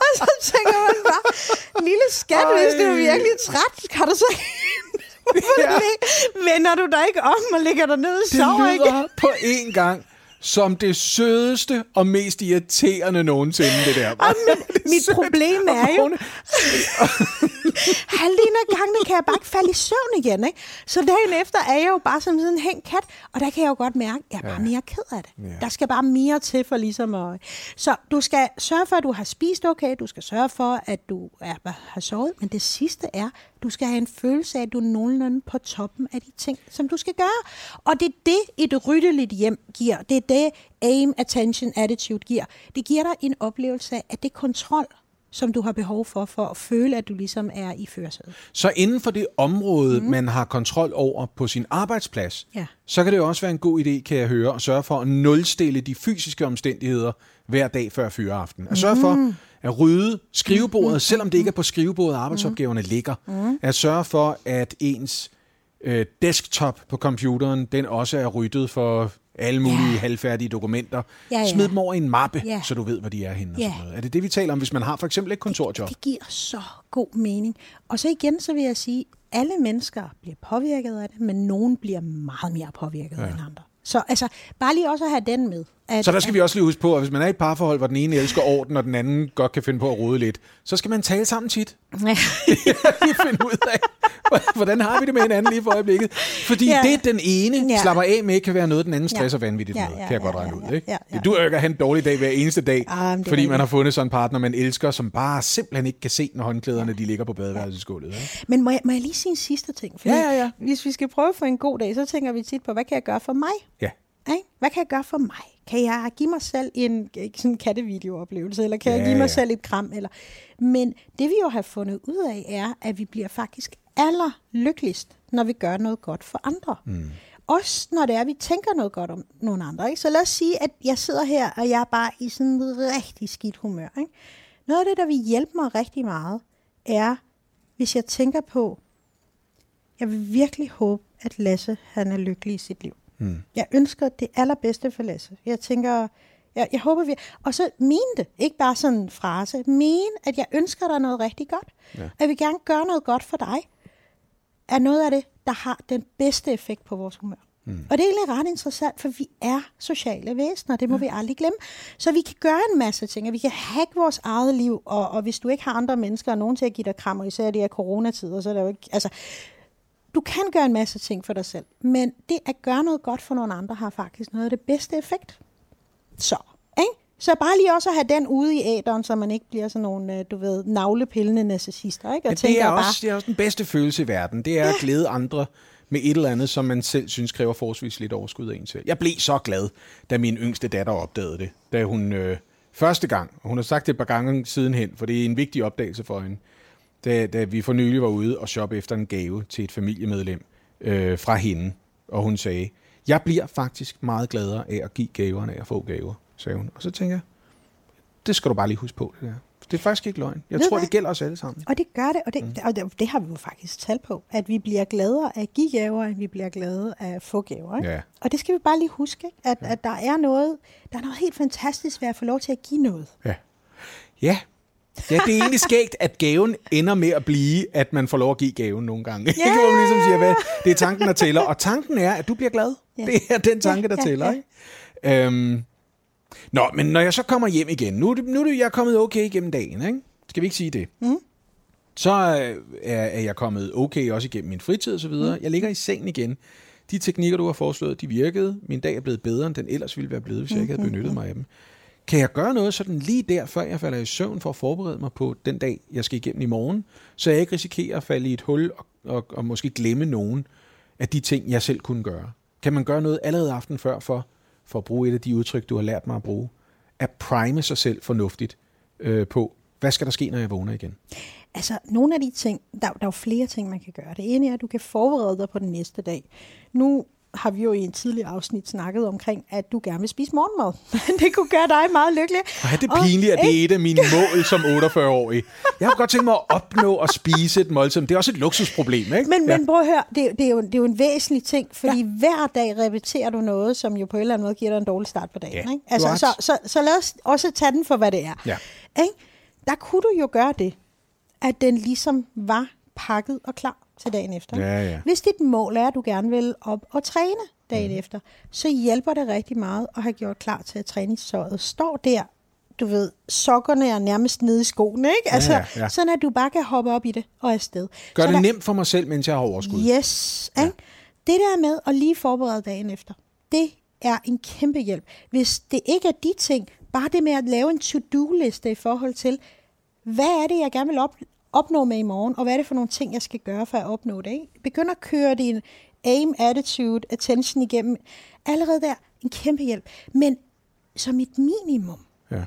Og så tænker man bare, lille skat, Ej. hvis du er virkelig træt, kan du så ja. vender du dig ikke om og ligger dig ned og sover ikke? På én gang som det sødeste og mest irriterende nogensinde, det der. Og men, det mit sødt. problem er jo, halvdelen af gangene kan jeg bare ikke falde i søvn igen. Ikke? Så dagen efter er jeg jo bare som sådan en hængt kat, og der kan jeg jo godt mærke, at jeg er bare mere ked af det. Ja. Der skal bare mere til for ligesom at... Så du skal sørge for, at du har spist okay, du skal sørge for, at du er, har sovet, men det sidste er, du skal have en følelse af, at du er nogenlunde på toppen af de ting, som du skal gøre. Og det er det, et ryddeligt hjem giver. Det er det, aim, attention, attitude giver. Det giver dig en oplevelse af, at det er kontrol, som du har behov for, for at føle, at du ligesom er i førersædet. Så inden for det område, mm. man har kontrol over på sin arbejdsplads, ja. så kan det jo også være en god idé, kan jeg høre, at sørge for at nulstille de fysiske omstændigheder hver dag før fyreaften. At sørge for mm. At rydde skrivebordet, mm. selvom det ikke er på skrivebordet, arbejdsopgaverne ligger. Mm. At sørge for, at ens øh, desktop på computeren, den også er ryddet for alle mulige ja. halvfærdige dokumenter. Ja, ja. Smid dem over i en mappe, ja. så du ved, hvor de er henne. Og ja. sådan noget. Er det det, vi taler om, hvis man har for eksempel et kontorjob? Det, det giver så god mening. Og så igen, så vil jeg sige, alle mennesker bliver påvirket af det, men nogen bliver meget mere påvirket ja. end andre. Så altså, bare lige også at have den med. At, så der skal at, vi også lige huske på, at hvis man er i et parforhold, hvor den ene elsker orden, og den anden godt kan finde på at rode lidt, så skal man tale sammen tit. Ja. lige finde ud af, hvordan har vi det med hinanden lige for øjeblikket. Fordi ja. det, den ene ja. slapper af med, kan være noget, den anden stresser ja. vanvittigt ja, ja, med, kan jeg godt regne ud. Ikke? Ja, ja, ja. Du er ikke at have en dårlig dag hver eneste dag, ah, fordi man har fundet sådan en partner, man elsker, som bare simpelthen ikke kan se, når håndklæderne de ligger på badeværelsesgulvet. Ikke? Men må jeg, må jeg lige sige en sidste ting? Fordi ja, ja, ja. Hvis vi skal prøve for en god dag, så tænker vi tit på, hvad kan jeg gøre for mig? Ja. Hvad kan jeg gøre for mig? Kan jeg give mig selv en sådan kattevideooplevelse, eller kan ja, jeg give mig ja. selv et kram? Eller... Men det vi jo har fundet ud af, er, at vi bliver faktisk aller lykkeligst, når vi gør noget godt for andre. Mm. Også når det er, at vi tænker noget godt om nogle andre. Ikke? Så lad os sige, at jeg sidder her, og jeg er bare i sådan en rigtig skidt humør. Ikke? Noget af det, der vil hjælpe mig rigtig meget, er, hvis jeg tænker på, jeg vil virkelig håbe, at Lasse han er lykkelig i sit liv. Mm. Jeg ønsker det allerbedste for Lasse. Jeg tænker, jeg, jeg håber vi... Og så mene det, ikke bare sådan en frase. Mene, at jeg ønsker dig noget rigtig godt. Ja. Jeg vil gerne gøre noget godt for dig. Er noget af det, der har den bedste effekt på vores humør. Mm. Og det er egentlig ret interessant, for vi er sociale væsener, det må ja. vi aldrig glemme. Så vi kan gøre en masse ting, og vi kan hacke vores eget liv, og, og hvis du ikke har andre mennesker og nogen til at give dig krammer, især det her coronatider, så er det jo ikke... Altså, du kan gøre en masse ting for dig selv, men det at gøre noget godt for nogle andre har faktisk noget af det bedste effekt. Så, ikke? Så bare lige også at have den ude i æderen, så man ikke bliver sådan nogle, øh, du ved, navlepillende narcissister. Ikke? Og ja, det, er også, bare, det er også den bedste følelse i verden. Det er ja. at glæde andre med et eller andet, som man selv synes kræver forholdsvis lidt overskud af en selv. Jeg blev så glad, da min yngste datter opdagede det. Da hun øh, første gang, og hun har sagt det et par gange sidenhen, for det er en vigtig opdagelse for hende, da, da vi for nylig var ude og shoppe efter en gave til et familiemedlem øh, fra hende, og hun sagde, jeg bliver faktisk meget gladere af at give gaver, end af at få gaver, sagde hun. Og så tænker jeg, det skal du bare lige huske på, det der. Det er faktisk ikke løgn. Jeg Ved tror, hvad? det gælder os alle sammen. Og det gør det, og det, mm. og det, det har vi jo faktisk talt på, at vi bliver gladere af at give gaver, end vi bliver glade af at få gaver. Ikke? Ja. Og det skal vi bare lige huske, at, ja. at der er noget, der er noget helt fantastisk ved at få lov til at give noget. Ja. Ja, Ja, det er egentlig skægt, at gaven ender med at blive, at man får lov at give gaven nogle gange. Yeah. Ikke, hvor man ligesom siger, hvad, det er tanken, der tæller. Og tanken er, at du bliver glad. Yeah. Det er den tanke, der tæller. Yeah. Ikke? Øhm, nå, men når jeg så kommer hjem igen, nu, nu er jeg kommet okay igennem dagen, ikke? skal vi ikke sige det? Mm. Så er, er jeg kommet okay også igennem min fritid og så videre. Mm. Jeg ligger i sengen igen. De teknikker, du har foreslået, de virkede. Min dag er blevet bedre, end den ellers ville være blevet, hvis jeg ikke havde benyttet mig af dem kan jeg gøre noget sådan lige der, før jeg falder i søvn for at forberede mig på den dag, jeg skal igennem i morgen, så jeg ikke risikerer at falde i et hul og, og, og måske glemme nogen af de ting, jeg selv kunne gøre? Kan man gøre noget allerede aften før for, for at bruge et af de udtryk, du har lært mig at bruge? At prime sig selv fornuftigt øh, på, hvad skal der ske, når jeg vågner igen? Altså, nogle af de ting, der, der er jo flere ting, man kan gøre. Det ene er, at du kan forberede dig på den næste dag. Nu har vi jo i en tidlig afsnit snakket omkring, at du gerne vil spise morgenmad. det kunne gøre dig meget lykkelig. Og er det pinligt, at det er et af mine mål som 48-årig. Jeg har godt tænkt mig at opnå at spise et måltid. Det er også et luksusproblem, ikke? Men, ja. men prøv at høre, det, det, er jo, det er jo en væsentlig ting, fordi ja. hver dag repeterer du noget, som jo på en eller anden måde giver dig en dårlig start på dagen. Ja. Ikke? Altså, så, så, så lad os også tage den for, hvad det er. Ja. Ikke? Der kunne du jo gøre det, at den ligesom var pakket og klar til dagen efter. Ja, ja. Hvis dit mål er, at du gerne vil op og træne dagen mm. efter, så hjælper det rigtig meget at have gjort klar til, at træningssøjet står der. Du ved, sokkerne er nærmest nede i skoene, ikke? Altså, ja, ja. sådan at du bare kan hoppe op i det og afsted. Gør så det der, nemt for mig selv, mens jeg har overskud. Yes. Ja. Ikke? Det der med at lige forberede dagen efter, det er en kæmpe hjælp. Hvis det ikke er de ting, bare det med at lave en to-do-liste i forhold til, hvad er det, jeg gerne vil op, opnå med i morgen, og hvad er det for nogle ting, jeg skal gøre for at opnå det. Ikke? Begynd at køre din aim, attitude, attention igennem. Allerede der, en kæmpe hjælp. Men som et minimum, ja.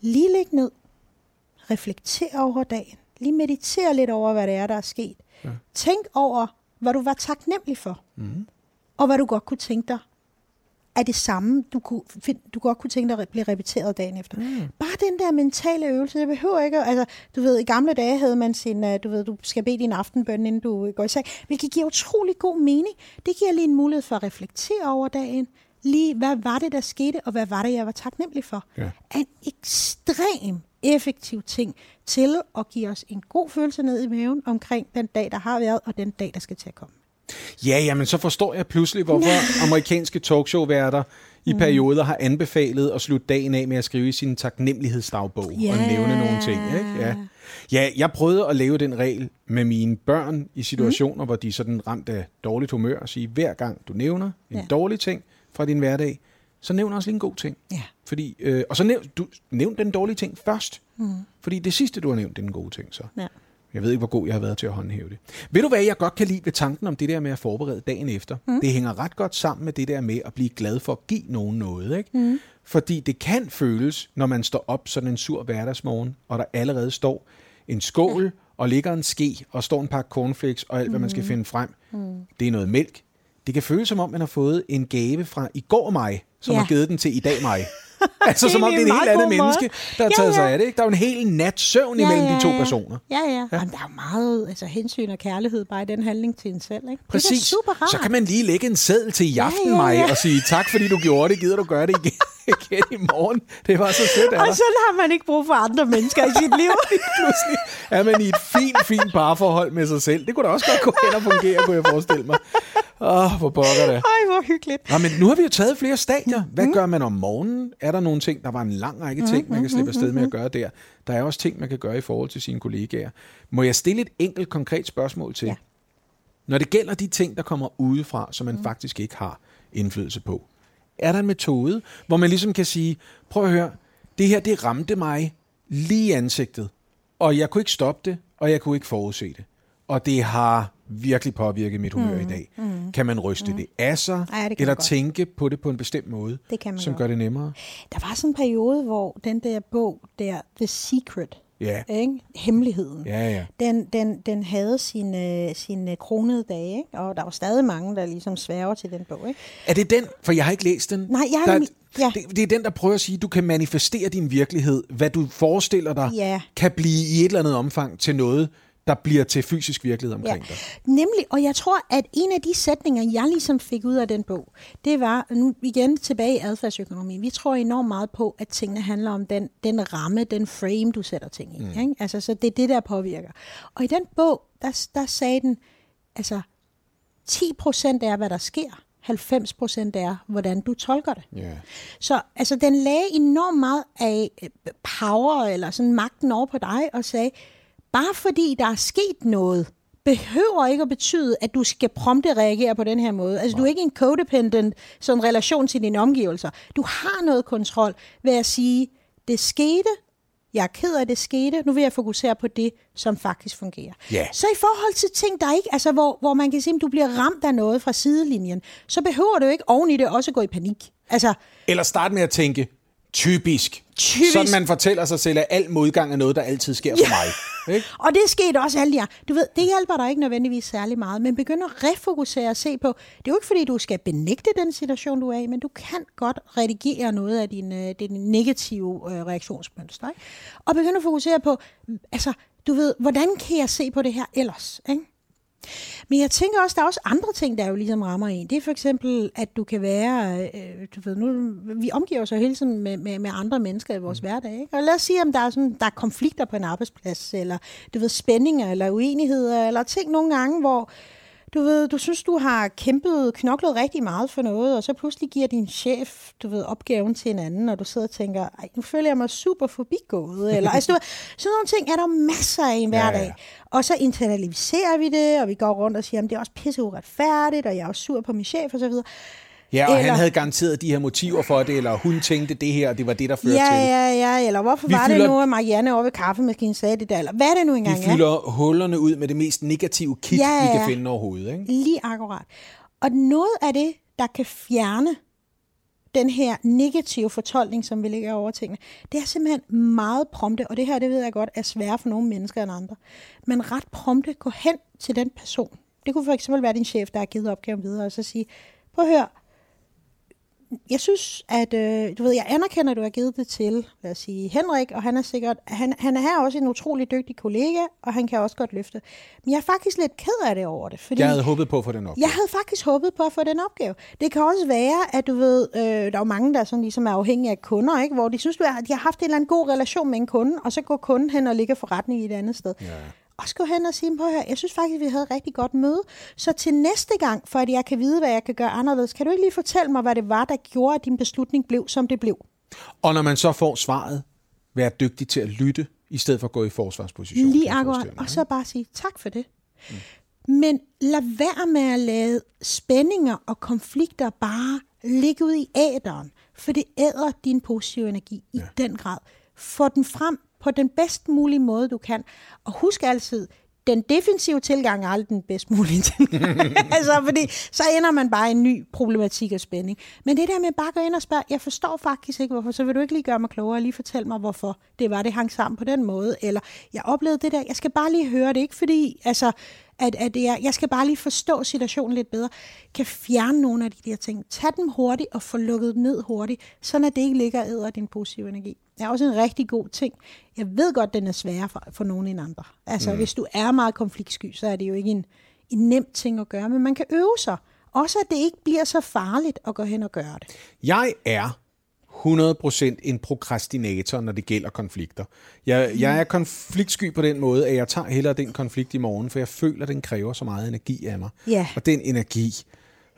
lige læg ned, reflekter over dagen, lige meditere lidt over, hvad det er, der er sket. Ja. Tænk over, hvad du var taknemmelig for, mm. og hvad du godt kunne tænke dig er det samme, du, kunne, find, du godt kunne tænke dig at blive repeteret dagen efter. Mm. Bare den der mentale øvelse, det behøver ikke, altså, du ved, i gamle dage havde man sin, øh, du ved, du skal bede din aftenbøn, inden du går i seng, hvilket giver utrolig god mening. Det giver lige en mulighed for at reflektere over dagen, lige, hvad var det, der skete, og hvad var det, jeg var taknemmelig for. Ja. En ekstrem effektiv ting til at give os en god følelse ned i maven omkring den dag, der har været, og den dag, der skal til at komme. Ja, jamen så forstår jeg pludselig, hvorfor amerikanske talkshow-værter i mm. perioder har anbefalet at slutte dagen af med at skrive i sin taknemmelighedsdagbog yeah. og nævne nogle ting. Ikke? Ja. ja, jeg prøvede at lave den regel med mine børn i situationer, mm. hvor de sådan ramt af dårligt humør og sige, hver gang du nævner en yeah. dårlig ting fra din hverdag, så nævn også lige en god ting. Ja. Fordi, øh, og så nævn, du, nævn den dårlige ting først. Mm. Fordi det sidste, du har nævnt, det er den gode ting. Så. Ja. Jeg ved ikke, hvor god jeg har været til at håndhæve det. Ved du, hvad jeg godt kan lide ved tanken om det der med at forberede dagen efter? Mm. Det hænger ret godt sammen med det der med at blive glad for at give nogen noget. Ikke? Mm. Fordi det kan føles, når man står op sådan en sur hverdagsmorgen, og der allerede står en skål, ja. og ligger en ske, og står en pakke cornflakes, og alt, hvad man skal mm. finde frem. Mm. Det er noget mælk. Det kan føles som om, man har fået en gave fra i går mig, som Ja. har givet den til i dag mig. altså som om det er en en helt andet måde. menneske, der har Ja, taget sig ja. af det. Ikke? Der er jo en hel nat søvn imellem de to personer. Ja, ja. ja. Jamen, der er jo meget altså, hensyn og kærlighed bare i den handling til en selv. Ikke? Det er Præcis. super rart. Så kan man lige lægge en seddel til i Ja, aften, ja, mig, ja. og sige tak, fordi du gjorde det. Gider du gøre det igen, igen i morgen? Det var så sødt af Og sådan har man ikke brug for andre mennesker i sit liv. Pludselig er man i et fint, fint parforhold med sig selv. Det kunne da også godt gå hen og fungere, kunne jeg forestille mig. Åh, hvor pokker det. Ej, hvor hyggeligt. Nå, men nu har vi jo taget flere stadier. Hvad gør man om morgenen? Er der nogle ting? Der var en lang række ting, man kan slippe afsted med at gøre der. Der er også ting, man kan gøre i forhold til sine kollegaer. Må jeg stille et enkelt konkret spørgsmål til? Ja. Når det gælder de ting, der kommer udefra, som man faktisk ikke har indflydelse på, er der en metode, hvor man ligesom kan sige, prøv at høre, det her, det ramte mig lige i ansigtet, og jeg kunne ikke stoppe det, og jeg kunne ikke forudse det. Og det har virkelig påvirket mit humør mm, i dag. Mm, kan man ryste mm. det af sig, Ja, det eller godt. tænke på det på en bestemt måde, Det kan man som godt. gør det nemmere? Der var sådan en periode, hvor den der bog der, The Secret, Ja, ikke? hemmeligheden, ja, ja. den, den, den havde sine, sine kronede dage, ikke? og der var stadig mange, der ligesom sværger til den bog. Ikke? Er det den? For jeg har ikke læst den. Nej, jeg har der, ja. det, det er den, der prøver at sige, at du kan manifestere din virkelighed. Hvad du forestiller dig, Ja. kan blive i et eller andet omfang til noget, der bliver til fysisk virkelighed omkring dig. Nemlig, og jeg tror, at en af de sætninger, jeg ligesom fik ud af den bog, det var, nu igen tilbage i adfærdsøkonomi, vi tror enormt meget på, at tingene handler om den, den ramme, den frame, du sætter ting i. Mm. Ikke? Altså, så det er det, der påvirker. Og i den bog, der, der sagde den, altså 10 procent er, hvad der sker, 90 procent er, hvordan du tolker det. Ja. Så altså, den lagde enormt meget af power, eller sådan magten over på dig, og sagde, bare fordi der er sket noget, behøver ikke at betyde, at du skal prompte reagere på den her måde. Altså, Nej. du er ikke en codependent sådan relation til dine omgivelser. Du har noget kontrol ved at sige, det skete, jeg er ked af, det skete, nu vil jeg fokusere på det, som faktisk fungerer. Ja. Så i forhold til ting, der ikke, altså hvor, hvor man kan sige, at du bliver ramt af noget fra sidelinjen, så behøver du ikke oven i det også gå i panik. Altså, Eller starte med at tænke, typisk. Typisk. Sådan man fortæller sig selv, at al modgang er noget, der altid sker for mig. Ikke? Og det skete også alle jer. Du ved, det hjælper dig ikke nødvendigvis særlig meget, men begynd at refokusere og se på, det er jo ikke fordi, du skal benægte den situation, du er i, men du kan godt redigere noget af din, din negative øh, reaktionsmønster. Ikke? Og begynde at fokusere på, altså, du ved, hvordan kan jeg se på det her ellers? Ikke? Men jeg tænker også, der er også andre ting, der jo ligesom rammer en. Det er for eksempel, at du kan være, øh, du ved, nu, vi omgiver os jo hele tiden med, med, med andre mennesker i vores mm. hverdag. Ikke? Og lad os sige, om der er, sådan, der er konflikter på en arbejdsplads, eller du ved, spændinger, eller uenigheder, eller ting nogle gange, hvor du ved, du synes, du har kæmpet, knoklet rigtig meget for noget, og så pludselig giver din chef, du ved, opgaven til en anden, og du sidder og tænker, ej, nu føler jeg mig super forbigået, eller altså, du ved, sådan nogle ting er der masser af i hverdag. Ja, ja. Og så internaliserer vi det, og vi går rundt og siger, at det er også pisse uretfærdigt, og jeg er også sur på min chef, og så videre. Ja, og eller, han havde garanteret de her motiver for det, eller hun tænkte det her, og det var det, der førte ja, til Ja, ja, eller hvorfor vi var fylder, det nu, at Marianne over ved kaffemaskinen sagde det der, eller hvad er det nu engang Vi fylder ja? hullerne ud med det mest negative kit, ja, ja, ja. vi kan finde overhovedet. Ikke? Lige akkurat. Og noget af det, der kan fjerne den her negative fortolkning, som vi lægger over tingene, det er simpelthen meget prompte, og det her, det ved jeg godt, er svært for nogle mennesker end andre. Men ret prompte, gå hen til den person. Det kunne for eksempel være din chef, der har givet opgaven videre, og så sige, prøv at høre, jeg synes, at øh, du ved, jeg anerkender, at du har givet det til, lad os sige, Henrik, og han er sikkert, han, han er her også en utrolig dygtig kollega, og han kan også godt løfte. Men jeg er faktisk lidt ked af det over det. Fordi jeg havde håbet på at få den opgave. Jeg havde faktisk håbet på at få den opgave. Det kan også være, at du ved, øh, der er jo mange, der sådan ligesom er afhængige af kunder, ikke? hvor de synes, at de har haft en eller anden god relation med en kunde, og så går kunden hen og ligger forretning i et andet sted. Ja også gå hen og sige, på her, jeg synes faktisk, vi havde et rigtig godt møde. Så til næste gang, for at jeg kan vide, hvad jeg kan gøre anderledes, kan du ikke lige fortælle mig, hvad det var, der gjorde, at din beslutning blev, som det blev? Og når man så får svaret, vær dygtig til at lytte, i stedet for at gå i forsvarsposition. Lige akkurat. Og så bare sige tak for det. Mm. Men lad være med at lade spændinger og konflikter bare ligge ud i æderen, for det æder din positive energi i ja. den grad. Få den frem, på den bedst mulige måde, du kan. Og husk altid, den defensive tilgang er aldrig den bedst mulige tilgang. altså, fordi så ender man bare i en ny problematik og spænding. Men det der med bare at gå ind og spørge, jeg forstår faktisk ikke, hvorfor, så vil du ikke lige gøre mig klogere, lige fortælle mig, hvorfor det var, det hang sammen på den måde, eller jeg oplevede det der, jeg skal bare lige høre det, ikke fordi, altså, at, at jeg, jeg skal bare lige forstå situationen lidt bedre, kan fjerne nogle af de der ting. Tag dem hurtigt og få lukket dem ned hurtigt, så at det ikke ligger æder din positive energi. Det er også en rigtig god ting. Jeg ved godt, den er sværere for, for nogen end andre. Altså, mm. hvis du er meget konfliktsky, så er det jo ikke en, en nem ting at gøre, men man kan øve sig. Også at det ikke bliver så farligt at gå hen og gøre det. Jeg er 100% en prokrastinator, når det gælder konflikter. Jeg, jeg er konfliktsky på den måde, at jeg tager hellere den konflikt i morgen, for jeg føler, at den kræver så meget energi af mig. Yeah. Og den energi...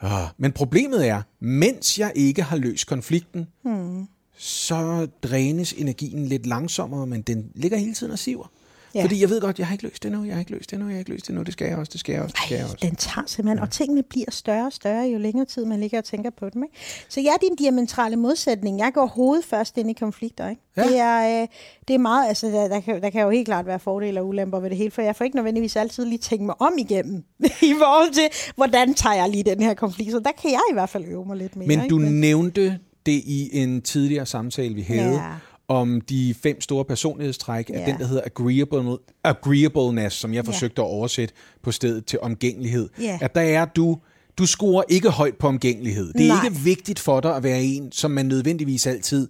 Øh. Men problemet er, mens jeg ikke har løst konflikten, mm. Så drænes energien lidt langsommere, men den ligger hele tiden og siver. Ja. Fordi jeg ved godt, jeg har ikke løst det nu, jeg har ikke løst det nu, jeg har ikke løst det nu, det skal jeg også, det skal jeg også, det skal jeg også. den tager simpelthen, ja. og tingene bliver større og større, jo længere tid man ligger og tænker på dem. Ikke? Så jeg er din diametrale modsætning. Jeg går hovedet først ind i konflikter. Ikke? Ja. Det, er, øh, det er meget, altså der, der, kan, der kan jo helt klart være fordele og ulemper ved det hele, for jeg får ikke nødvendigvis altid lige tænke mig om igennem, i forhold til, hvordan tager jeg lige den her konflikt. Så der kan jeg i hvert fald øve mig lidt mere. Men du ikke? nævnte det i en tidligere samtale, vi havde, ja om de fem store personlighedstræk af den, der hedder agreeable, agreeableness, som jeg yeah. forsøgte at oversætte på stedet til omgængelighed. Yeah. At der er du, du scorer ikke højt på omgængelighed. Det er Nej. ikke vigtigt for dig at være en, som man nødvendigvis altid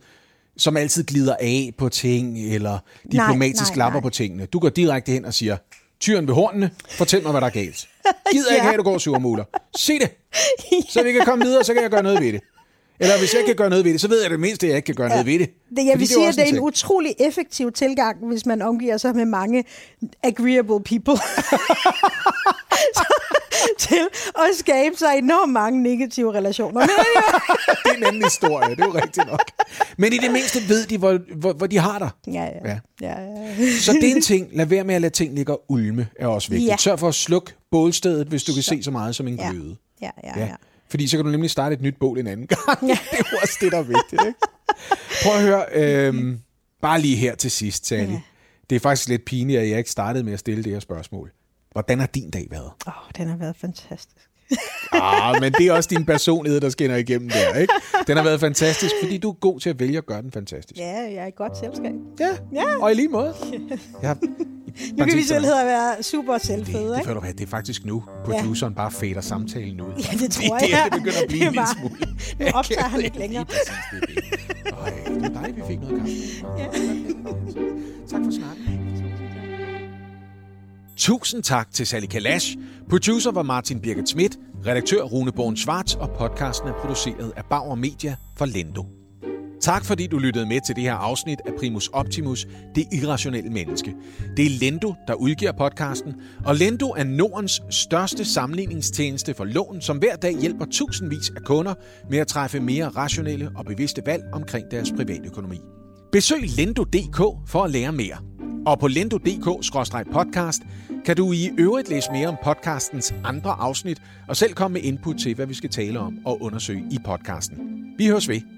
som altid glider af på ting, eller diplomatisk nej, nej, lapper nej. på tingene. Du går direkte hen og siger, tyren ved hornene, fortæl mig, hvad der er galt. Gider ja. ikke have, at du går surmuler. Se det! Så vi kan komme videre, så kan jeg gøre noget ved det. Eller hvis jeg kan gøre noget ved det, så ved jeg det mindste, at jeg ikke kan gøre ja. noget ved det. det jeg vil sige, at det er en utrolig effektiv tilgang, hvis man omgiver sig med mange agreeable people. til at skabe sig enormt mange negative relationer. det er en anden historie, det er jo rigtigt nok. Men i det mindste ved de, hvor, hvor, hvor de har dig. Ja, ja. ja. ja, ja. Så det er en ting. Lad være med at lade ting ligge og ulme, er også vigtigt. Ja. Sørg for at slukke bålstedet, hvis du kan så. se så meget som en gløde. Ja, ja, ja. ja. Fordi så kan du nemlig starte et nyt bål en anden gang. Ja. det er også det, der er vigtigt. Ikke? Prøv at høre, øhm, bare lige her til sidst, Sally. Ja. Det er faktisk lidt pinligt, at jeg ikke startede med at stille det her spørgsmål. Hvordan har din dag været? Åh, oh, den har været fantastisk. Ah, men det er også din personlighed, der skinner igennem der, ikke? Den har været fantastisk, fordi du er god til at vælge at gøre den fantastisk. Ja, jeg er et godt selskab. Ja, ja. og i lige måde. Har, nu kan vi selv hedde at være super selvfede, det, det, det, det er faktisk nu, produceren ja. bare fader samtalen ud. Ja, det tror jeg. Det, det begynder at blive det en lille smule. Nu optager han ikke længere. Præcis, det er det. Øj, det var dejligt, vi fik noget kaffe. Ja. Tak for snakken. Tusind tak til Sally Kalash. Producer var Martin Birgit Schmidt, redaktør Rune Born Schwartz, og podcasten er produceret af Bauer Media for Lendo. Tak fordi du lyttede med til det her afsnit af Primus Optimus, det irrationelle menneske. Det er Lendo, der udgiver podcasten, og Lendo er Nordens største sammenligningstjeneste for lån, som hver dag hjælper tusindvis af kunder med at træffe mere rationelle og bevidste valg omkring deres privatøkonomi. Besøg lendo.dk for at lære mere. Og på lendo.dk-podcast kan du i øvrigt læse mere om podcastens andre afsnit og selv komme med input til, hvad vi skal tale om og undersøge i podcasten. Vi høres ved.